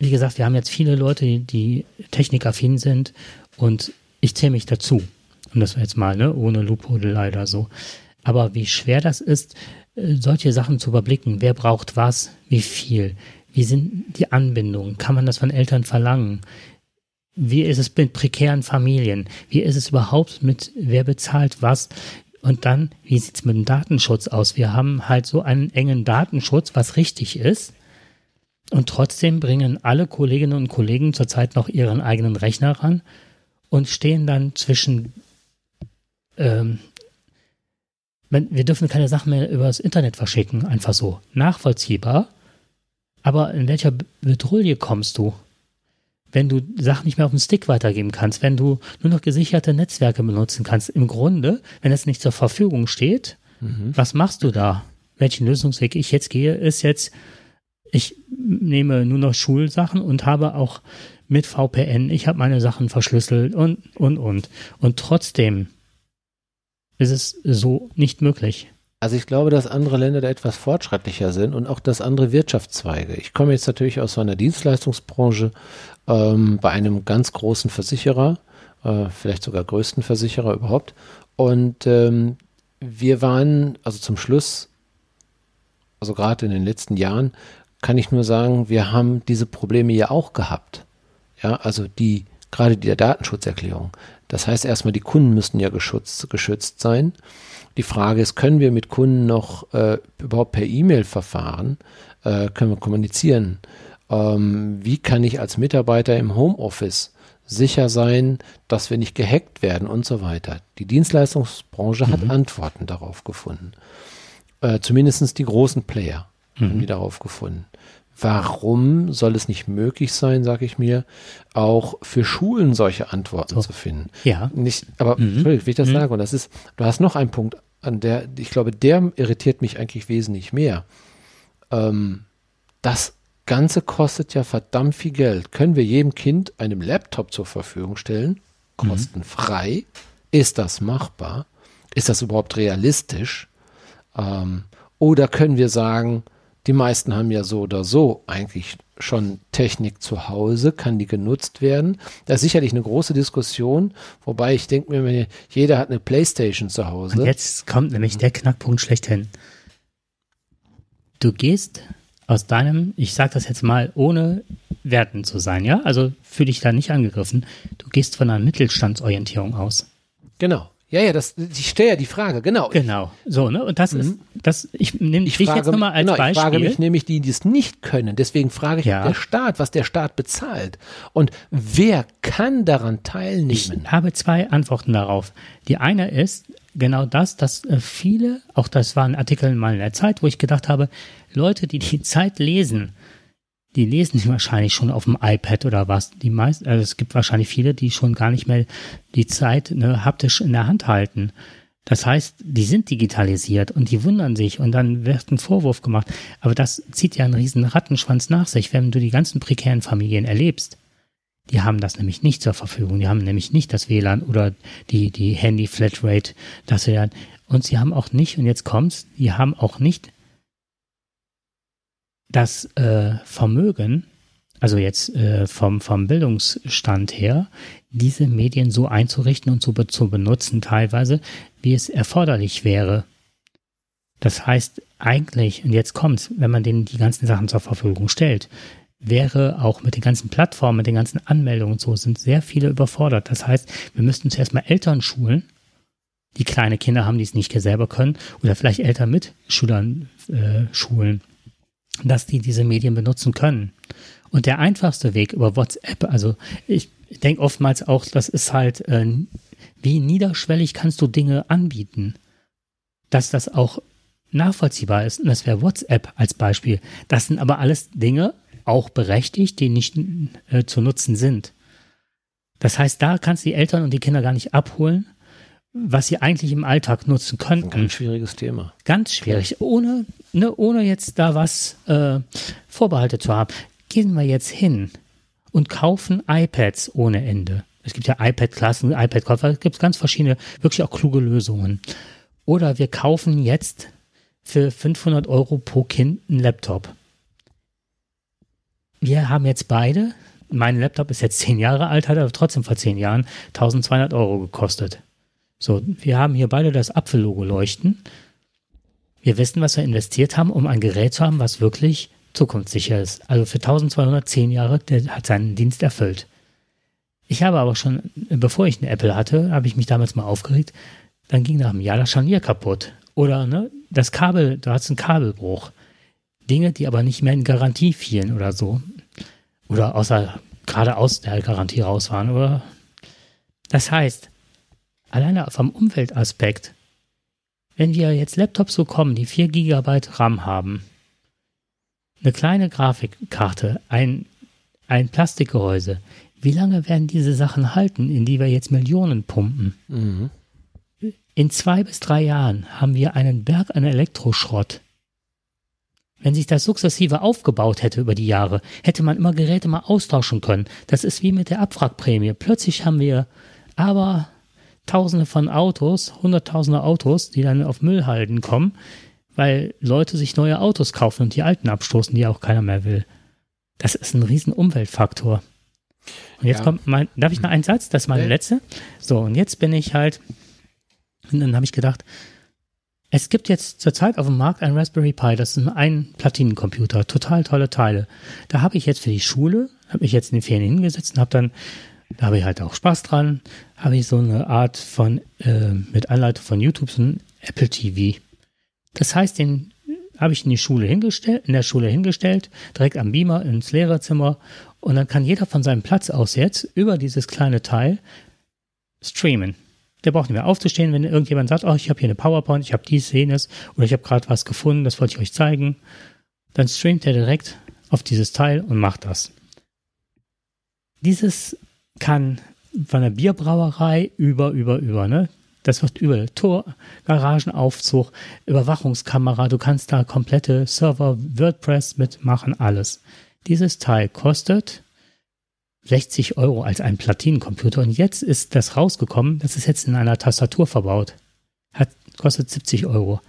Speaker 1: wie gesagt, wir haben jetzt viele Leute, die, technikaffin sind und ich zähle mich dazu. Und das war jetzt mal, ne, ohne Loophole leider so. Aber wie schwer das ist, äh, solche Sachen zu überblicken. Wer braucht was? Wie viel? Wie sind die Anbindungen? Kann man das von Eltern verlangen? Wie ist es mit prekären Familien? Wie ist es überhaupt mit, wer bezahlt was? Und dann, wie sieht's mit dem Datenschutz aus? Wir haben halt so einen engen Datenschutz, was richtig ist. Und trotzdem bringen alle Kolleginnen und Kollegen zurzeit noch ihren eigenen Rechner ran und stehen dann zwischen, ähm, wir dürfen keine Sachen mehr übers Internet verschicken, einfach so. Nachvollziehbar. Aber in welcher Bedrulle kommst du? Wenn du Sachen nicht mehr auf dem Stick weitergeben kannst, wenn du nur noch gesicherte Netzwerke benutzen kannst. Im Grunde, wenn es nicht zur Verfügung steht, mhm. was machst du da? Welchen Lösungsweg ich jetzt gehe, ist jetzt, ich nehme nur noch Schulsachen und habe auch mit VPN, ich habe meine Sachen verschlüsselt und, und, und. Und trotzdem ist es so nicht möglich.
Speaker 2: Also ich glaube, dass andere Länder da etwas fortschrittlicher sind und auch dass andere Wirtschaftszweige. Ich komme jetzt natürlich aus so einer Dienstleistungsbranche ähm, bei einem ganz großen Versicherer, äh, vielleicht sogar größten Versicherer überhaupt. Und ähm, wir waren also zum Schluss, also gerade in den letzten Jahren, kann ich nur sagen, wir haben diese Probleme ja auch gehabt. Ja, also die, gerade die der Datenschutzerklärung. Das heißt erstmal, die Kunden müssen ja geschützt, geschützt sein. Die Frage ist, können wir mit Kunden noch äh, überhaupt per E-Mail verfahren? Äh, können wir kommunizieren? Ähm, wie kann ich als Mitarbeiter im Homeoffice sicher sein, dass wir nicht gehackt werden und so weiter? Die Dienstleistungsbranche mhm. hat Antworten darauf gefunden. Äh, Zumindest die großen Player mhm. haben die darauf gefunden. Warum soll es nicht möglich sein, sage ich mir, auch für Schulen solche Antworten so. zu finden?
Speaker 1: Ja.
Speaker 2: Nicht, aber mhm. wie ich das mhm. sage, und das ist, du hast noch einen Punkt, an der, ich glaube, der irritiert mich eigentlich wesentlich mehr. Ähm, das Ganze kostet ja verdammt viel Geld. Können wir jedem Kind einem Laptop zur Verfügung stellen? Mhm. Kostenfrei? Mhm. Ist das machbar? Ist das überhaupt realistisch? Ähm, oder können wir sagen, die meisten haben ja so oder so eigentlich schon Technik zu Hause, kann die genutzt werden. Da ist sicherlich eine große Diskussion, wobei ich denke mir, jeder hat eine Playstation zu Hause.
Speaker 1: Und jetzt kommt nämlich der Knackpunkt schlechthin. Du gehst aus deinem, ich sage das jetzt mal, ohne Werten zu sein, ja? Also fühle dich da nicht angegriffen. Du gehst von einer Mittelstandsorientierung aus.
Speaker 2: Genau. Ja, ja, das, ich stelle ja die Frage, genau.
Speaker 1: Genau, so, ne? Und das mhm. ist, das, ich nehme dich frage, jetzt nochmal als genau, Beispiel.
Speaker 2: Ich frage mich nämlich die, die es nicht können. Deswegen frage ich ja. der Staat, was der Staat bezahlt. Und wer kann daran teilnehmen?
Speaker 1: Ich habe zwei Antworten darauf. Die eine ist genau das, dass äh, viele, auch das war ein Artikel mal in der Zeit, wo ich gedacht habe, Leute, die die Zeit lesen, die lesen wahrscheinlich schon auf dem iPad oder was. Die meisten, also es gibt wahrscheinlich viele, die schon gar nicht mehr die Zeit ne, haptisch in der Hand halten. Das heißt, die sind digitalisiert und die wundern sich und dann wird ein Vorwurf gemacht. Aber das zieht ja einen riesen Rattenschwanz nach sich, wenn du die ganzen prekären Familien erlebst. Die haben das nämlich nicht zur Verfügung. Die haben nämlich nicht das WLAN oder die, die Handy-Flatrate, und sie haben auch nicht, und jetzt kommt's, die haben auch nicht das äh, Vermögen, also jetzt äh, vom, vom Bildungsstand her, diese Medien so einzurichten und zu, zu benutzen teilweise, wie es erforderlich wäre. Das heißt, eigentlich, und jetzt kommt's, wenn man denen die ganzen Sachen zur Verfügung stellt, wäre auch mit den ganzen Plattformen, mit den ganzen Anmeldungen und so, sind sehr viele überfordert. Das heißt, wir müssten zuerst mal Eltern schulen, die kleine Kinder haben, die es nicht selber können, oder vielleicht Eltern mit Schülern äh, schulen, dass die diese Medien benutzen können. Und der einfachste Weg über WhatsApp, also ich denke oftmals auch, das ist halt, äh, wie niederschwellig kannst du Dinge anbieten, dass das auch nachvollziehbar ist. Und das wäre WhatsApp als Beispiel. Das sind aber alles Dinge, auch berechtigt, die nicht äh, zu nutzen sind. Das heißt, da kannst du die Eltern und die Kinder gar nicht abholen, was sie eigentlich im Alltag nutzen könnten. Ein
Speaker 2: schwieriges Thema.
Speaker 1: Ganz schwierig, ohne, ne, ohne jetzt da was äh, Vorbehalte zu haben. Gehen wir jetzt hin und kaufen iPads ohne Ende. Es gibt ja iPad-Klassen, iPad-Käufer, es gibt ganz verschiedene, wirklich auch kluge Lösungen. Oder wir kaufen jetzt für 500 Euro pro Kind einen Laptop. Wir haben jetzt beide, mein Laptop ist jetzt zehn Jahre alt, hat aber trotzdem vor zehn Jahren 1200 Euro gekostet. So, wir haben hier beide das Apfellogo leuchten. Wir wissen, was wir investiert haben, um ein Gerät zu haben, was wirklich zukunftssicher ist. Also für 1210 Jahre, der hat seinen Dienst erfüllt. Ich habe aber schon, bevor ich eine Apple hatte, habe ich mich damals mal aufgeregt, dann ging nach einem Jahr das Scharnier kaputt. Oder ne, das Kabel, da hat es einen Kabelbruch. Dinge, die aber nicht mehr in Garantie fielen oder so. Oder außer gerade aus der Garantie raus waren. Oder das heißt, alleine vom Umweltaspekt, wenn wir jetzt Laptops bekommen, die 4 GB RAM haben, eine kleine Grafikkarte, ein, ein Plastikgehäuse, wie lange werden diese Sachen halten, in die wir jetzt Millionen pumpen? Mhm. In zwei bis drei Jahren haben wir einen Berg an Elektroschrott. Wenn sich das sukzessive aufgebaut hätte über die Jahre, hätte man immer Geräte mal austauschen können. Das ist wie mit der Abwrackprämie. Plötzlich haben wir aber Tausende von Autos, Hunderttausende Autos, die dann auf Müllhalden kommen, weil Leute sich neue Autos kaufen und die alten abstoßen, die auch keiner mehr will. Das ist ein riesen Umweltfaktor. Und jetzt ja. kommt mein, darf ich noch einen Satz? Das ist meine letzte. So, und jetzt bin ich halt, und dann habe ich gedacht, es gibt jetzt zurzeit auf dem Markt ein Raspberry Pi, das ist ein Platinencomputer, total tolle Teile. Da habe ich jetzt für die Schule, habe ich jetzt in den Ferien hingesetzt und habe dann, da habe ich halt auch Spaß dran, habe ich so eine Art von, äh, mit Anleitung von YouTube, so ein Apple TV. Das heißt, den habe ich in die Schule hingestellt, in der Schule hingestellt, direkt am Beamer ins Lehrerzimmer und dann kann jeder von seinem Platz aus jetzt über dieses kleine Teil streamen. Der braucht nicht mehr aufzustehen, wenn irgendjemand sagt, oh, ich habe hier eine PowerPoint, ich habe dies, jenes oder ich habe gerade was gefunden, das wollte ich euch zeigen. Dann streamt er direkt auf dieses Teil und macht das. Dieses kann von der Bierbrauerei über, über, über, ne? Das wird über Tor, Garagenaufzug, Überwachungskamera, du kannst da komplette Server, WordPress mitmachen, alles. Dieses Teil kostet 60 Euro als ein Platinencomputer und jetzt ist das rausgekommen, das ist jetzt in einer Tastatur verbaut. Hat, kostet 70 Euro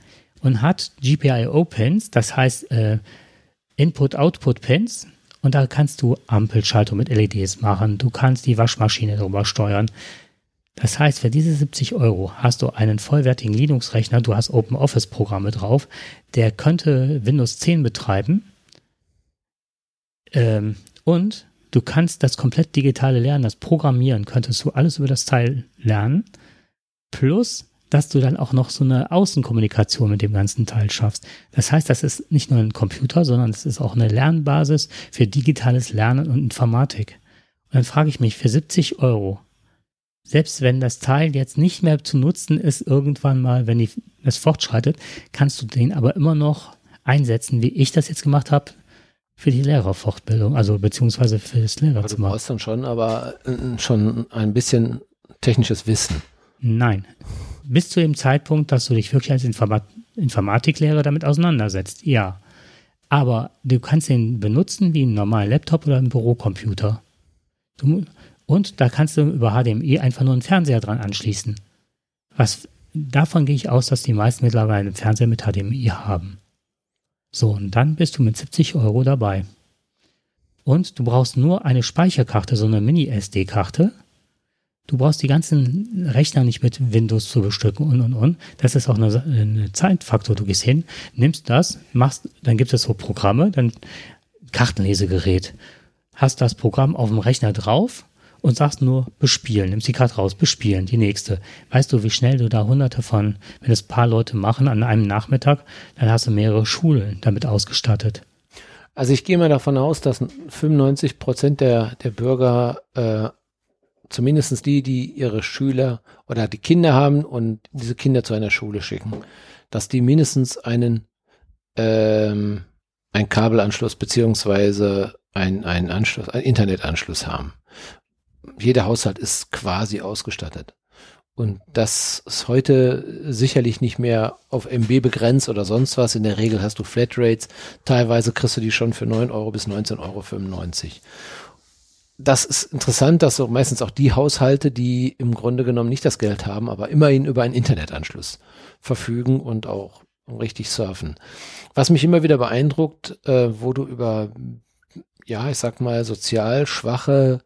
Speaker 1: und hat GPIO-Pins, das heißt äh, Input-Output-Pins und da kannst du Ampelschaltung mit LEDs machen, du kannst die Waschmaschine drüber steuern. Das heißt, für diese 70 Euro hast du einen vollwertigen Linux-Rechner, du hast OpenOffice-Programme drauf, der könnte Windows 10 betreiben ähm, und du kannst das komplett digitale Lernen, das Programmieren, könntest du alles über das Teil lernen. Plus, dass du dann auch noch so eine Außenkommunikation mit dem ganzen Teil schaffst. Das heißt, das ist nicht nur ein Computer, sondern es ist auch eine Lernbasis für digitales Lernen und Informatik. Und dann frage ich mich, für 70 Euro, selbst wenn das Teil jetzt nicht mehr zu nutzen ist, irgendwann mal, wenn die, es fortschreitet, kannst du den aber immer noch einsetzen, wie ich das jetzt gemacht habe, für die Lehrerfortbildung, also beziehungsweise für das Lehrerzimmer.
Speaker 2: Du brauchst dann schon, aber äh, schon ein bisschen technisches Wissen.
Speaker 1: Nein. Bis zu dem Zeitpunkt, dass du dich wirklich als Informat Informatiklehrer damit auseinandersetzt, ja. Aber du kannst den benutzen wie einen normalen Laptop oder einen Bürocomputer. Du, und da kannst du über HDMI einfach nur einen Fernseher dran anschließen. Was, davon gehe ich aus, dass die meisten mittlerweile einen Fernseher mit HDMI haben. So, und dann bist du mit 70 Euro dabei. Und du brauchst nur eine Speicherkarte, so eine Mini-SD-Karte. Du brauchst die ganzen Rechner nicht mit Windows zu bestücken und und und. Das ist auch eine Zeitfaktor. Du gehst hin, nimmst das, machst, dann gibt es so Programme, dann Kartenlesegerät. Hast das Programm auf dem Rechner drauf und sagst nur bespielen. Nimmst die Karte raus, bespielen, die nächste. Weißt du, wie schnell du da hunderte von, wenn es ein paar Leute machen an einem Nachmittag, dann hast du mehrere Schulen damit ausgestattet.
Speaker 2: Also ich gehe mal davon aus, dass 95 Prozent der, der Bürger, äh, zumindest die, die ihre Schüler oder die Kinder haben und diese Kinder zu einer Schule schicken, dass die mindestens einen, ähm, einen Kabelanschluss beziehungsweise einen, einen Anschluss, einen Internetanschluss haben. Jeder Haushalt ist quasi ausgestattet. Und das ist heute sicherlich nicht mehr auf MB begrenzt oder sonst was. In der Regel hast du Flatrates. Teilweise kriegst du die schon für 9 Euro bis 19,95 Euro. Das ist interessant, dass so meistens auch die Haushalte, die im Grunde genommen nicht das Geld haben, aber immerhin über einen Internetanschluss verfügen und auch richtig surfen. Was mich immer wieder beeindruckt, äh, wo du über, ja, ich sag mal, sozial schwache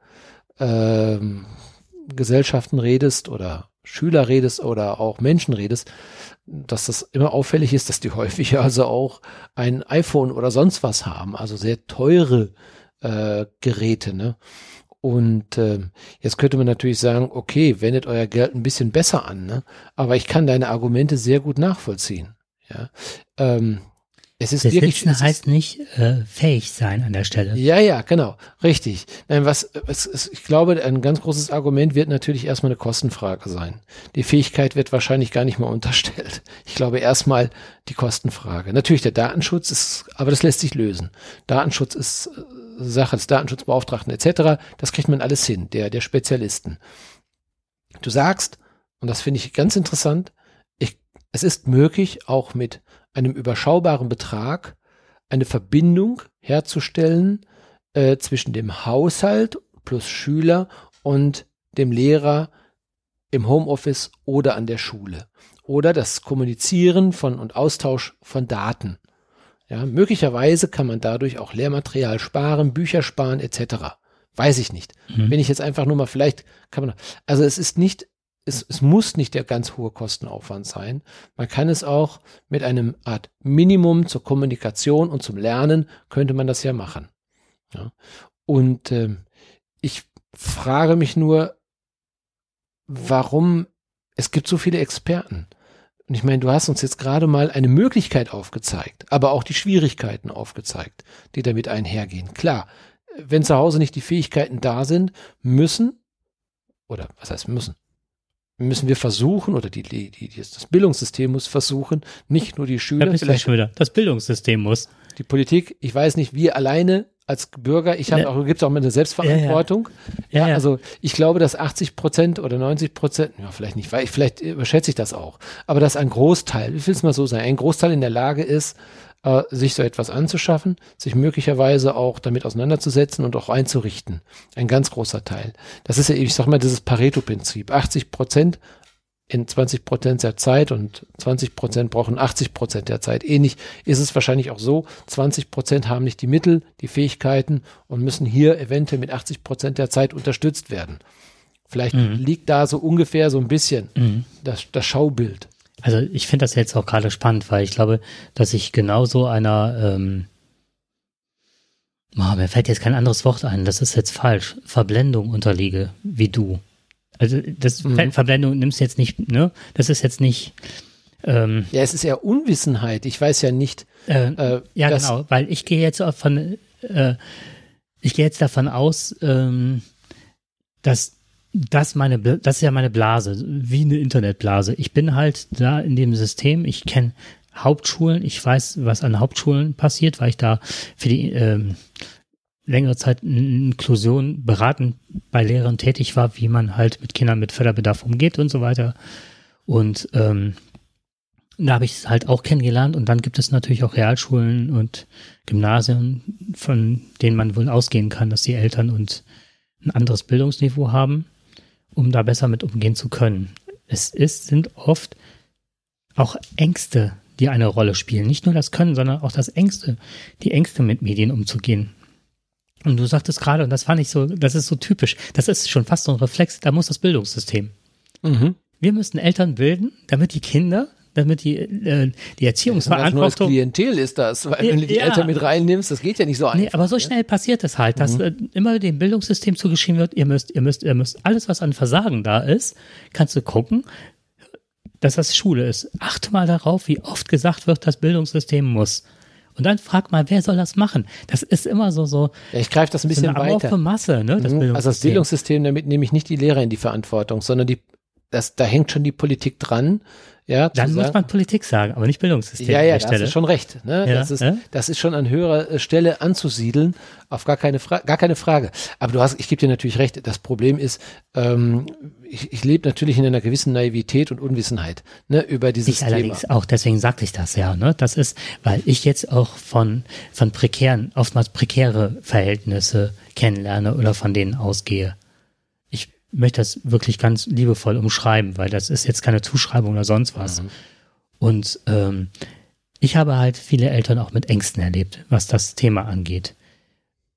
Speaker 2: äh, Gesellschaften redest oder Schüler redest oder auch Menschen redest, dass das immer auffällig ist, dass die (laughs) häufig also auch ein iPhone oder sonst was haben, also sehr teure äh, Geräte. Ne? Und äh, jetzt könnte man natürlich sagen, okay, wendet euer Geld ein bisschen besser an, ne? aber ich kann deine Argumente sehr gut nachvollziehen. Ja, ähm,
Speaker 1: es ist Besitzen wirklich, heißt nicht äh, fähig sein an der Stelle.
Speaker 2: Ja, ja, genau, richtig. Nein, was, was ich glaube, ein ganz großes Argument wird natürlich erstmal eine Kostenfrage sein. Die Fähigkeit wird wahrscheinlich gar nicht mehr (laughs) unterstellt. Ich glaube erstmal die Kostenfrage. Natürlich der Datenschutz ist, aber das lässt sich lösen. Datenschutz ist äh, Sache des Datenschutzbeauftragten etc. Das kriegt man alles hin, der der Spezialisten. Du sagst, und das finde ich ganz interessant, ich, es ist möglich, auch mit einem überschaubaren Betrag eine Verbindung herzustellen äh, zwischen dem Haushalt plus Schüler und dem Lehrer im Homeoffice oder an der Schule. Oder das Kommunizieren von und Austausch von Daten. Ja, möglicherweise kann man dadurch auch Lehrmaterial sparen, Bücher sparen etc. Weiß ich nicht. Mhm. Wenn ich jetzt einfach nur mal vielleicht kann man, also es ist nicht es, es muss nicht der ganz hohe Kostenaufwand sein. Man kann es auch mit einem Art Minimum zur Kommunikation und zum Lernen könnte man das ja machen. Ja. Und äh, ich frage mich nur, warum es gibt so viele Experten. Und ich meine, du hast uns jetzt gerade mal eine Möglichkeit aufgezeigt, aber auch die Schwierigkeiten aufgezeigt, die damit einhergehen. Klar, wenn zu Hause nicht die Fähigkeiten da sind, müssen, oder was heißt müssen, müssen wir versuchen, oder die, die, die, das Bildungssystem muss versuchen, nicht nur die Schüler.
Speaker 1: Da vielleicht schon wieder. Das Bildungssystem muss.
Speaker 2: Die Politik, ich weiß nicht, wir alleine als Bürger, ich habe ja. auch, gibt es auch eine Selbstverantwortung. Ja, ja. ja, also ich glaube, dass 80 Prozent oder 90 Prozent, ja, vielleicht nicht, vielleicht überschätze ich das auch, aber dass ein Großteil, wie will es mal so sein, ein Großteil in der Lage ist, äh, sich so etwas anzuschaffen, sich möglicherweise auch damit auseinanderzusetzen und auch einzurichten. Ein ganz großer Teil. Das ist ja, ich sag mal, dieses Pareto-Prinzip. 80 Prozent in 20 Prozent der Zeit und 20 Prozent brauchen 80 Prozent der Zeit. Ähnlich ist es wahrscheinlich auch so. 20 Prozent haben nicht die Mittel, die Fähigkeiten und müssen hier eventuell mit 80 Prozent der Zeit unterstützt werden. Vielleicht mhm. liegt da so ungefähr so ein bisschen mhm. das, das Schaubild.
Speaker 1: Also ich finde das jetzt auch gerade spannend, weil ich glaube, dass ich genauso einer, ähm, oh, mir fällt jetzt kein anderes Wort ein, das ist jetzt falsch, Verblendung unterliege, wie du. Also das mhm. Verblendung nimmst jetzt nicht, ne? Das ist jetzt nicht.
Speaker 2: Ähm, ja, es ist eher Unwissenheit. Ich weiß ja nicht.
Speaker 1: Äh, äh, ja, genau, weil ich gehe jetzt von, äh, ich gehe jetzt davon aus, ähm, dass das meine, das ist ja meine Blase, wie eine Internetblase. Ich bin halt da in dem System. Ich kenne Hauptschulen. Ich weiß, was an Hauptschulen passiert, weil ich da für die ähm, längere Zeit in Inklusion beraten bei Lehrern tätig war, wie man halt mit Kindern mit Förderbedarf umgeht und so weiter. Und ähm, da habe ich es halt auch kennengelernt. Und dann gibt es natürlich auch Realschulen und Gymnasien, von denen man wohl ausgehen kann, dass die Eltern und ein anderes Bildungsniveau haben um da besser mit umgehen zu können. Es ist, sind oft auch Ängste, die eine Rolle spielen. Nicht nur das Können, sondern auch das Ängste, die Ängste mit Medien umzugehen. Und du sagtest gerade, und das fand ich so, das ist so typisch, das ist schon fast so ein Reflex, da muss das Bildungssystem. Mhm. Wir müssten Eltern bilden, damit die Kinder damit die, äh, die Erziehungsverantwortung. Das
Speaker 2: Klientel ist das, weil wenn du die ja. Eltern mit reinnimmst, das geht ja nicht so einfach. Nee,
Speaker 1: aber so schnell passiert es halt, dass mhm. äh, immer dem Bildungssystem zugeschrieben wird, ihr müsst, ihr müsst, ihr müsst, alles, was an Versagen da ist, kannst du gucken, dass das Schule ist. Achte mal darauf, wie oft gesagt wird, das Bildungssystem muss. Und dann frag mal, wer soll das machen? Das ist immer so, so.
Speaker 2: Ja, ich greife das ein bisschen so eine weiter.
Speaker 1: Masse, ne?
Speaker 2: Das mhm. Also das Bildungssystem, damit nehme ich nicht die Lehrer in die Verantwortung, sondern die, das, da hängt schon die Politik dran. Ja,
Speaker 1: dann muss man Politik sagen, aber nicht Bildungssystem.
Speaker 2: Ja, ja, da hast du schon recht. Ne? Ja, das, ist, ja? das ist schon an höherer äh, Stelle anzusiedeln, auf gar keine, Fra gar keine Frage. Aber du hast, ich gebe dir natürlich recht, das Problem ist, ähm, ich, ich lebe natürlich in einer gewissen Naivität und Unwissenheit ne, über dieses ich Thema. allerdings
Speaker 1: auch, deswegen sagte ich das ja. Ne? Das ist, weil ich jetzt auch von, von prekären, oftmals prekäre Verhältnisse kennenlerne oder von denen ausgehe möchte das wirklich ganz liebevoll umschreiben, weil das ist jetzt keine Zuschreibung oder sonst was. Mhm. Und ähm, ich habe halt viele Eltern auch mit Ängsten erlebt, was das Thema angeht.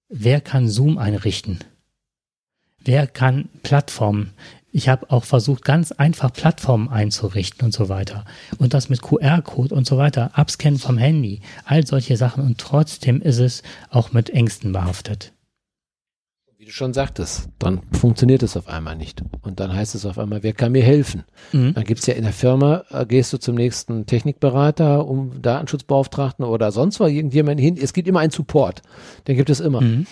Speaker 1: Wer kann Zoom einrichten? Wer kann Plattformen? Ich habe auch versucht, ganz einfach Plattformen einzurichten und so weiter. Und das mit QR-Code und so weiter, Abscannen vom Handy, all solche Sachen. Und trotzdem ist es auch mit Ängsten behaftet
Speaker 2: du schon sagtest, dann funktioniert es auf einmal nicht. Und dann heißt es auf einmal, wer kann mir helfen? Mhm. Dann gibt es ja in der Firma, äh, gehst du zum nächsten Technikberater, um Datenschutzbeauftragten oder sonst was, irgendjemand hin. Es gibt immer einen Support. Den gibt es immer. Mhm.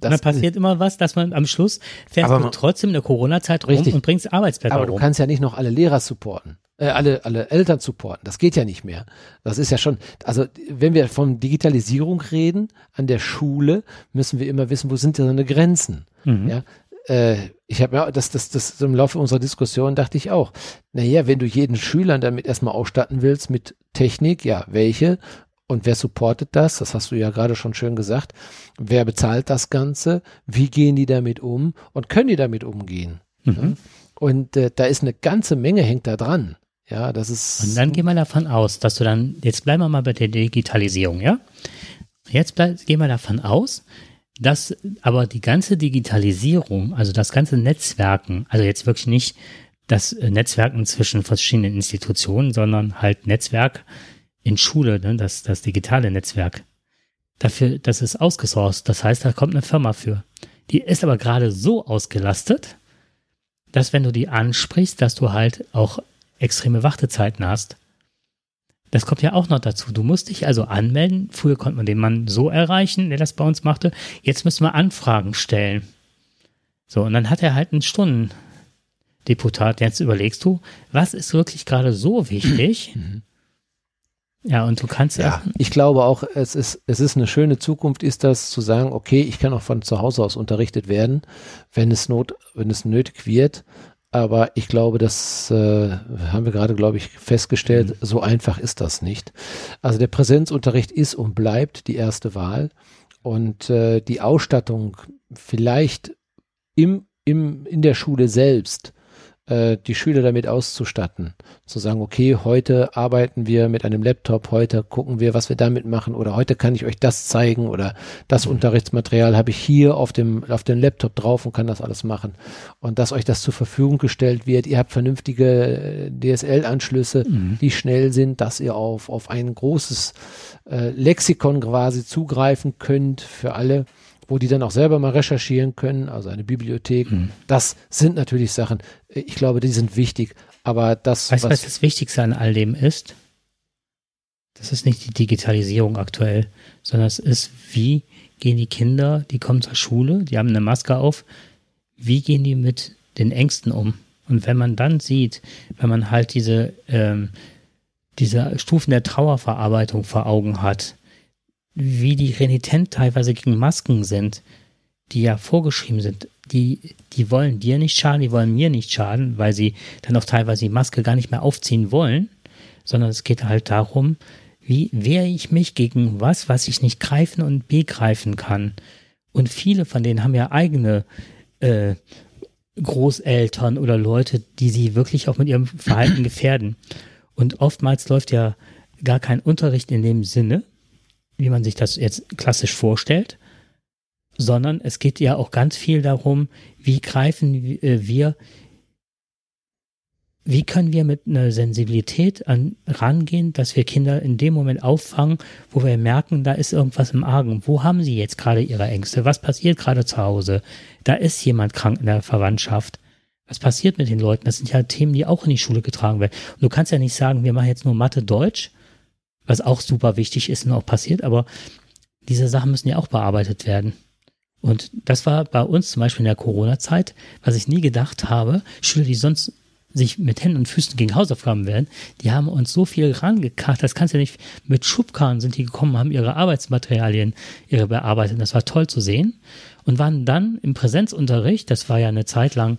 Speaker 1: Das, dann passiert immer was, dass man am Schluss fährst du trotzdem in der Corona-Zeit rum richtig. und bringst Arbeitsplätze
Speaker 2: Aber rum. du kannst ja nicht noch alle Lehrer supporten äh, alle, alle Eltern supporten. Das geht ja nicht mehr. Das ist ja schon, also wenn wir von Digitalisierung reden an der Schule, müssen wir immer wissen, wo sind denn seine Grenzen? Mhm. Ja, äh, ich habe ja, das, das, das im Laufe unserer Diskussion dachte ich auch, naja, wenn du jeden Schüler damit erstmal ausstatten willst mit Technik, ja, welche? Und wer supportet das? Das hast du ja gerade schon schön gesagt. Wer bezahlt das Ganze? Wie gehen die damit um? Und können die damit umgehen? Mhm. Und äh, da ist eine ganze Menge hängt da dran. Ja, das ist.
Speaker 1: Und dann gehen wir davon aus, dass du dann, jetzt bleiben wir mal bei der Digitalisierung, ja? Jetzt bleib, gehen wir davon aus, dass aber die ganze Digitalisierung, also das ganze Netzwerken, also jetzt wirklich nicht das äh, Netzwerken zwischen verschiedenen Institutionen, sondern halt Netzwerk in Schule, ne, das, das digitale Netzwerk. Dafür, das ist ausgesourced. Das heißt, da kommt eine Firma für. Die ist aber gerade so ausgelastet, dass wenn du die ansprichst, dass du halt auch extreme Wartezeiten hast. Das kommt ja auch noch dazu. Du musst dich also anmelden. Früher konnte man den Mann so erreichen, der das bei uns machte. Jetzt müssen wir Anfragen stellen. So, und dann hat er halt einen Stundendeputat. Jetzt überlegst du, was ist wirklich gerade so wichtig? (clears throat) Ja, und du kannst
Speaker 2: ja. Ja, ich glaube auch, es ist, es ist eine schöne Zukunft, ist das zu sagen, okay, ich kann auch von zu Hause aus unterrichtet werden, wenn es not, wenn es nötig wird. Aber ich glaube, das äh, haben wir gerade, glaube ich, festgestellt, mhm. so einfach ist das nicht. Also der Präsenzunterricht ist und bleibt die erste Wahl. Und äh, die Ausstattung vielleicht im, im, in der Schule selbst äh, die Schüler damit auszustatten. Zu sagen, okay, heute arbeiten wir mit einem Laptop, heute gucken wir, was wir damit machen oder heute kann ich euch das zeigen oder das mhm. Unterrichtsmaterial habe ich hier auf dem, auf dem Laptop drauf und kann das alles machen. Und dass euch das zur Verfügung gestellt wird, ihr habt vernünftige äh, DSL-Anschlüsse, mhm. die schnell sind, dass ihr auf, auf ein großes äh, Lexikon quasi zugreifen könnt für alle wo die dann auch selber mal recherchieren können, also eine Bibliothek. Mhm. Das sind natürlich Sachen, ich glaube, die sind wichtig, aber das.
Speaker 1: Weißt du, was, was das Wichtigste an all dem ist? Das ist nicht die Digitalisierung aktuell, sondern es ist, wie gehen die Kinder, die kommen zur Schule, die haben eine Maske auf, wie gehen die mit den Ängsten um? Und wenn man dann sieht, wenn man halt diese, ähm, diese Stufen der Trauerverarbeitung vor Augen hat, wie die renitent teilweise gegen Masken sind, die ja vorgeschrieben sind, die, die wollen dir nicht schaden, die wollen mir nicht schaden, weil sie dann auch teilweise die Maske gar nicht mehr aufziehen wollen, sondern es geht halt darum, wie wehre ich mich gegen was, was ich nicht greifen und begreifen kann. Und viele von denen haben ja eigene äh, Großeltern oder Leute, die sie wirklich auch mit ihrem Verhalten gefährden. Und oftmals läuft ja gar kein Unterricht in dem Sinne, wie man sich das jetzt klassisch vorstellt, sondern es geht ja auch ganz viel darum, wie greifen äh, wir, wie können wir mit einer Sensibilität an, rangehen, dass wir Kinder in dem Moment auffangen, wo wir merken, da ist irgendwas im Argen. Wo haben sie jetzt gerade ihre Ängste? Was passiert gerade zu Hause? Da ist jemand krank in der Verwandtschaft. Was passiert mit den Leuten? Das sind ja Themen, die auch in die Schule getragen werden. Und du kannst ja nicht sagen, wir machen jetzt nur Mathe, Deutsch, was auch super wichtig ist und auch passiert, aber diese Sachen müssen ja auch bearbeitet werden. Und das war bei uns zum Beispiel in der Corona-Zeit, was ich nie gedacht habe, Schüler, die sonst sich mit Händen und Füßen gegen Hausaufgaben werden, die haben uns so viel rangekarrt, das kannst du ja nicht, mit Schubkarren sind die gekommen, haben ihre Arbeitsmaterialien, ihre bearbeitet, das war toll zu sehen und waren dann im Präsenzunterricht, das war ja eine Zeit lang,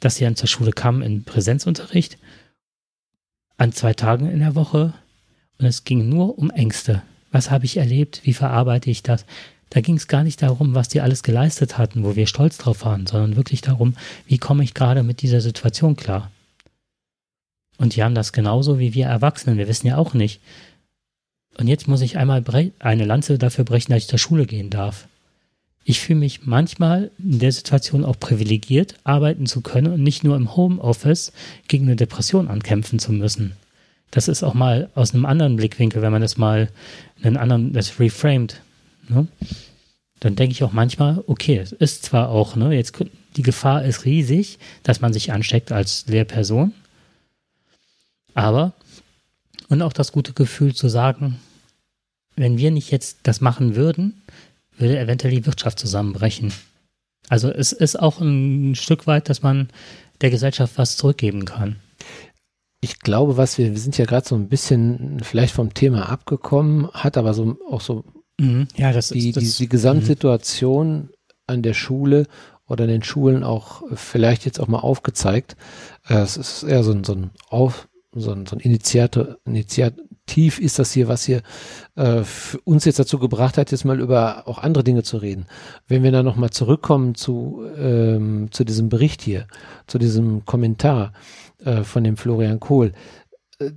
Speaker 1: dass sie dann zur Schule kamen in Präsenzunterricht, an zwei Tagen in der Woche und es ging nur um Ängste. Was habe ich erlebt? Wie verarbeite ich das? Da ging es gar nicht darum, was die alles geleistet hatten, wo wir stolz drauf waren, sondern wirklich darum, wie komme ich gerade mit dieser Situation klar. Und die haben das genauso wie wir Erwachsenen. Wir wissen ja auch nicht. Und jetzt muss ich einmal eine Lanze dafür brechen, dass ich zur Schule gehen darf. Ich fühle mich manchmal in der Situation auch privilegiert, arbeiten zu können und nicht nur im Homeoffice gegen eine Depression ankämpfen zu müssen. Das ist auch mal aus einem anderen Blickwinkel, wenn man das mal einen anderen, das reframed. Ne? Dann denke ich auch manchmal, okay, es ist zwar auch, ne, jetzt die Gefahr ist riesig, dass man sich ansteckt als Lehrperson, aber und auch das gute Gefühl zu sagen, wenn wir nicht jetzt das machen würden, würde eventuell die Wirtschaft zusammenbrechen. Also es ist auch ein Stück weit, dass man der Gesellschaft was zurückgeben kann.
Speaker 2: Ich glaube, was wir, wir sind ja gerade so ein bisschen vielleicht vom Thema abgekommen, hat aber so auch so
Speaker 1: mhm. ja, das
Speaker 2: die,
Speaker 1: ist, das,
Speaker 2: die, die Gesamtsituation mhm. an der Schule oder in den Schulen auch vielleicht jetzt auch mal aufgezeigt. Äh, es ist eher so ein, so ein, Auf, so ein, so ein Initiator, Initiativ ist das hier, was hier äh, uns jetzt dazu gebracht hat, jetzt mal über auch andere Dinge zu reden. Wenn wir dann nochmal zurückkommen zu, ähm, zu diesem Bericht hier, zu diesem Kommentar, äh, von dem Florian Kohl. Äh,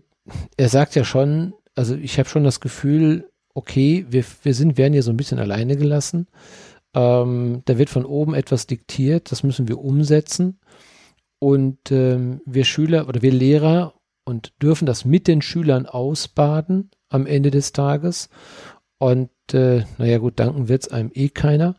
Speaker 2: er sagt ja schon, also ich habe schon das Gefühl, okay, wir, wir sind, werden hier so ein bisschen alleine gelassen. Ähm, da wird von oben etwas diktiert, das müssen wir umsetzen. Und ähm, wir Schüler oder wir Lehrer und dürfen das mit den Schülern ausbaden am Ende des Tages. Und äh, naja gut, danken wird es einem eh keiner.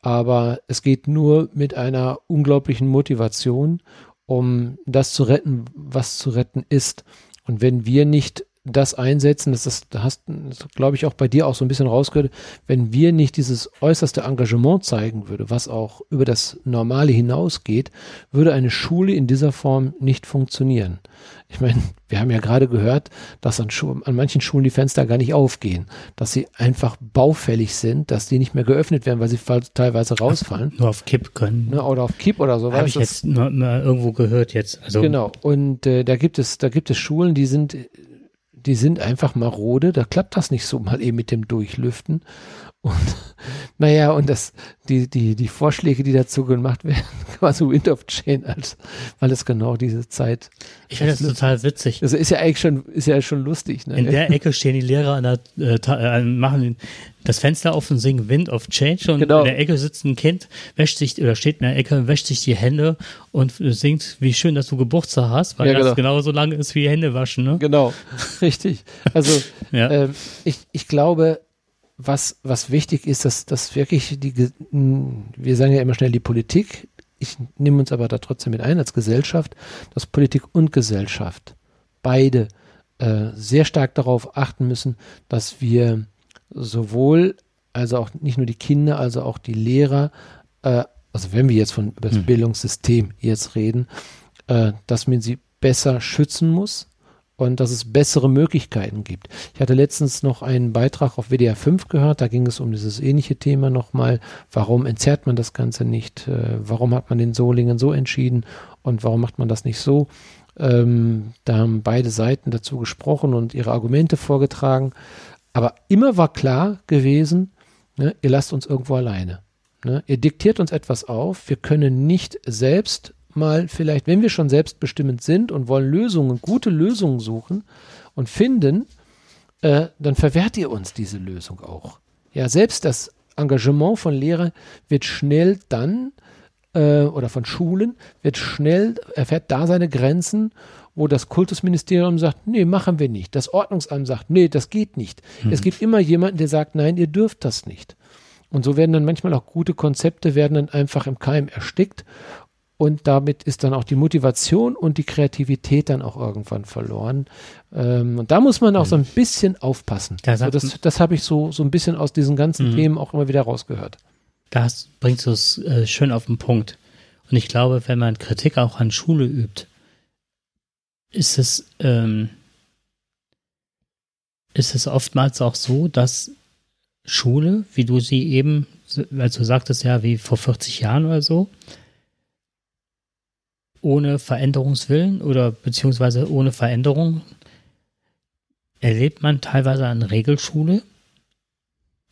Speaker 2: Aber es geht nur mit einer unglaublichen Motivation um das zu retten, was zu retten ist. Und wenn wir nicht das einsetzen, das ist, da hast, glaube ich, auch bei dir auch so ein bisschen rausgehört, wenn wir nicht dieses äußerste Engagement zeigen würde, was auch über das Normale hinausgeht, würde eine Schule in dieser Form nicht funktionieren. Ich meine, wir haben ja gerade gehört, dass an, an, manchen Schulen die Fenster gar nicht aufgehen, dass sie einfach baufällig sind, dass die nicht mehr geöffnet werden, weil sie teilweise rausfallen.
Speaker 1: Nur auf Kipp können.
Speaker 2: Ne, oder auf Kipp oder sowas.
Speaker 1: Habe ich jetzt nur irgendwo gehört jetzt. Also
Speaker 2: genau. Und äh, da gibt es, da gibt es Schulen, die sind, die sind einfach marode. Da klappt das nicht so mal eben mit dem Durchlüften. Und (laughs) naja, und das, die, die, die Vorschläge, die dazu gemacht werden, (laughs) quasi Wind of Chain, als, weil es genau diese Zeit.
Speaker 1: Ich finde das total witzig.
Speaker 2: Also ist ja eigentlich schon, ist ja schon lustig. Ne?
Speaker 1: In der Ecke stehen die Lehrer an der, äh, äh machen das Fenster auf und singen Wind of Change und genau. in der Ecke sitzt ein Kind, wäscht sich oder steht in der Ecke, wäscht sich die Hände und singt, wie schön, dass du Geburtstag hast, weil ja, genau. das genauso lange ist wie Hände waschen. Ne?
Speaker 2: Genau, (laughs) richtig. Also ja. ähm, ich, ich glaube, was, was wichtig ist, dass, dass wirklich die, wir sagen ja immer schnell die Politik, ich nehme uns aber da trotzdem mit ein als Gesellschaft, dass Politik und Gesellschaft beide äh, sehr stark darauf achten müssen, dass wir sowohl, also auch nicht nur die Kinder, also auch die Lehrer, äh, also wenn wir jetzt von über das mhm. Bildungssystem jetzt reden, äh, dass man sie besser schützen muss, und dass es bessere Möglichkeiten gibt. Ich hatte letztens noch einen Beitrag auf WDR 5 gehört, da ging es um dieses ähnliche Thema nochmal. Warum entzerrt man das Ganze nicht? Äh, warum hat man den Solingen so entschieden und warum macht man das nicht so? Ähm, da haben beide Seiten dazu gesprochen und ihre Argumente vorgetragen. Aber immer war klar gewesen, ne, ihr lasst uns irgendwo alleine. Ne? Ihr diktiert uns etwas auf. Wir können nicht selbst mal vielleicht, wenn wir schon selbstbestimmend sind und wollen Lösungen, gute Lösungen suchen und finden, äh, dann verwehrt ihr uns diese Lösung auch. Ja, selbst das Engagement von Lehrer wird schnell dann äh, oder von Schulen wird schnell, erfährt da seine Grenzen, wo das Kultusministerium sagt, nee, machen wir nicht. Das Ordnungsamt sagt, nee, das geht nicht. Mhm. Es gibt immer jemanden, der sagt, nein, ihr dürft das nicht. Und so werden dann manchmal auch gute Konzepte werden dann einfach im Keim erstickt und damit ist dann auch die Motivation und die Kreativität dann auch irgendwann verloren. Ähm, und da muss man auch so ein mhm. bisschen aufpassen. Das, also das, das habe ich so, so ein bisschen aus diesen ganzen mhm. Themen auch immer wieder rausgehört.
Speaker 1: Das bringt es äh, schön auf den Punkt. Und ich glaube, wenn man Kritik auch an Schule übt, ist es, ähm, ist es oftmals auch so, dass Schule, wie du sie eben, also du sagtest ja, wie vor 40 Jahren oder so, ohne Veränderungswillen oder beziehungsweise ohne Veränderung erlebt man teilweise eine Regelschule,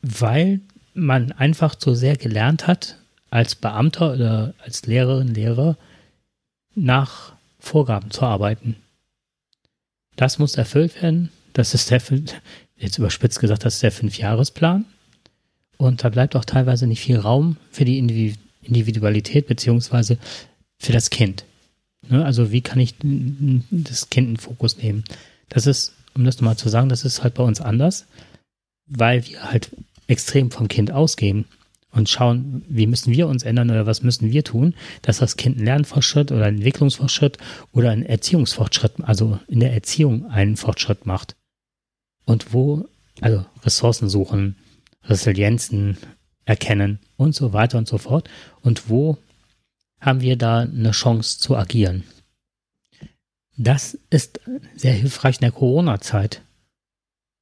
Speaker 1: weil man einfach zu sehr gelernt hat, als Beamter oder als Lehrerin, Lehrer nach Vorgaben zu arbeiten. Das muss erfüllt werden. Das ist der, jetzt überspitzt gesagt, das ist der Fünfjahresplan. Und da bleibt auch teilweise nicht viel Raum für die Individualität beziehungsweise für das Kind. Ne? Also wie kann ich das Kind in Fokus nehmen? Das ist, um das nochmal zu sagen, das ist halt bei uns anders, weil wir halt extrem vom Kind ausgehen und schauen, wie müssen wir uns ändern oder was müssen wir tun, dass das Kind einen Lernfortschritt oder einen Entwicklungsfortschritt oder einen Erziehungsfortschritt, also in der Erziehung einen Fortschritt macht. Und wo, also Ressourcen suchen, Resilienzen erkennen und so weiter und so fort. Und wo haben wir da eine Chance zu agieren. Das ist sehr hilfreich in der Corona-Zeit.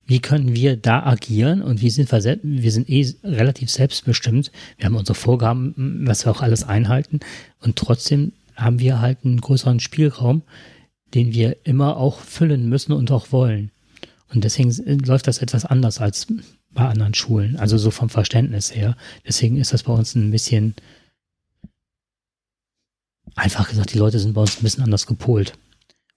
Speaker 1: Wie können wir da agieren und wie sind wir, wir sind eh relativ selbstbestimmt. Wir haben unsere Vorgaben, was wir auch alles einhalten und trotzdem haben wir halt einen größeren Spielraum, den wir immer auch füllen müssen und auch wollen. Und deswegen läuft das etwas anders als bei anderen Schulen, also so vom Verständnis her. Deswegen ist das bei uns ein bisschen Einfach gesagt, die Leute sind bei uns ein bisschen anders gepolt.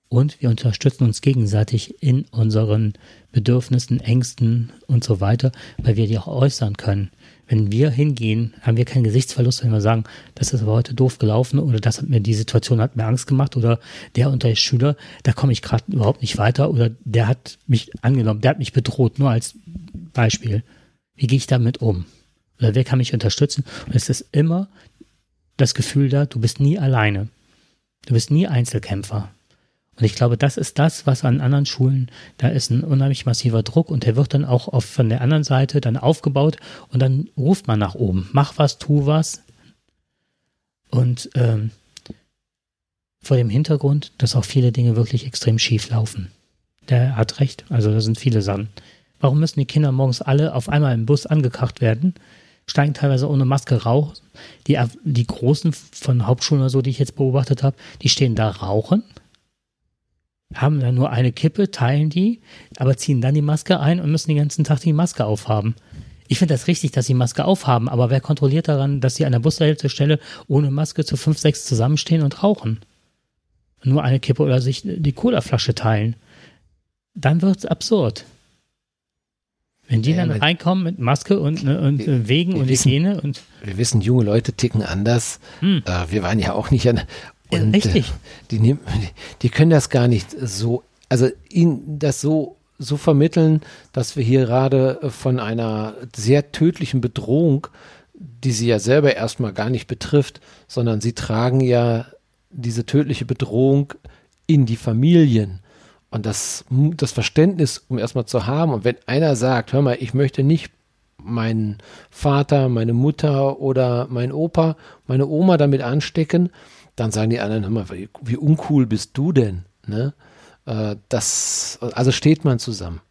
Speaker 1: Und wir unterstützen uns gegenseitig in unseren Bedürfnissen, Ängsten und so weiter, weil wir die auch äußern können. Wenn wir hingehen, haben wir keinen Gesichtsverlust, wenn wir sagen, das ist aber heute doof gelaufen oder das hat mir die Situation hat mir Angst gemacht oder der unter Schüler, da komme ich gerade überhaupt nicht weiter oder der hat mich angenommen, der hat mich bedroht, nur als Beispiel. Wie gehe ich damit um? Oder wer kann mich unterstützen? Und es ist immer das Gefühl da, du bist nie alleine. Du bist nie Einzelkämpfer. Und ich glaube, das ist das, was an anderen Schulen, da ist ein unheimlich massiver Druck und der wird dann auch oft von der anderen Seite dann aufgebaut und dann ruft man nach oben, mach was, tu was. Und ähm, vor dem Hintergrund, dass auch viele Dinge wirklich extrem schief laufen. Der hat recht, also da sind viele Sachen. Warum müssen die Kinder morgens alle auf einmal im Bus angekacht werden? Steigen teilweise ohne Maske raus. Die, die Großen von Hauptschulen oder so, die ich jetzt beobachtet habe, die stehen da rauchen, haben dann nur eine Kippe, teilen die, aber ziehen dann die Maske ein und müssen den ganzen Tag die Maske aufhaben. Ich finde das richtig, dass sie Maske aufhaben, aber wer kontrolliert daran, dass sie an der Bushaltestelle ohne Maske zu fünf, sechs zusammenstehen und rauchen? Nur eine Kippe oder sich die Colaflasche teilen. Dann wird's absurd. Wenn die ja, dann reinkommen mit Maske und, ne, und wir, äh, Wegen wir und wissen, Hygiene und.
Speaker 2: Wir wissen, junge Leute ticken anders. Hm. Äh, wir waren ja auch nicht an. Und,
Speaker 1: ja, richtig. Äh,
Speaker 2: die, die können das gar nicht so, also ihnen das so, so vermitteln, dass wir hier gerade von einer sehr tödlichen Bedrohung, die sie ja selber erstmal gar nicht betrifft, sondern sie tragen ja diese tödliche Bedrohung in die Familien. Und das, das Verständnis, um erstmal zu haben, und wenn einer sagt, hör mal, ich möchte nicht meinen Vater, meine Mutter oder mein Opa, meine Oma damit anstecken, dann sagen die anderen, hör mal, wie, uncool bist du denn? Ne? Äh, das, also steht man zusammen.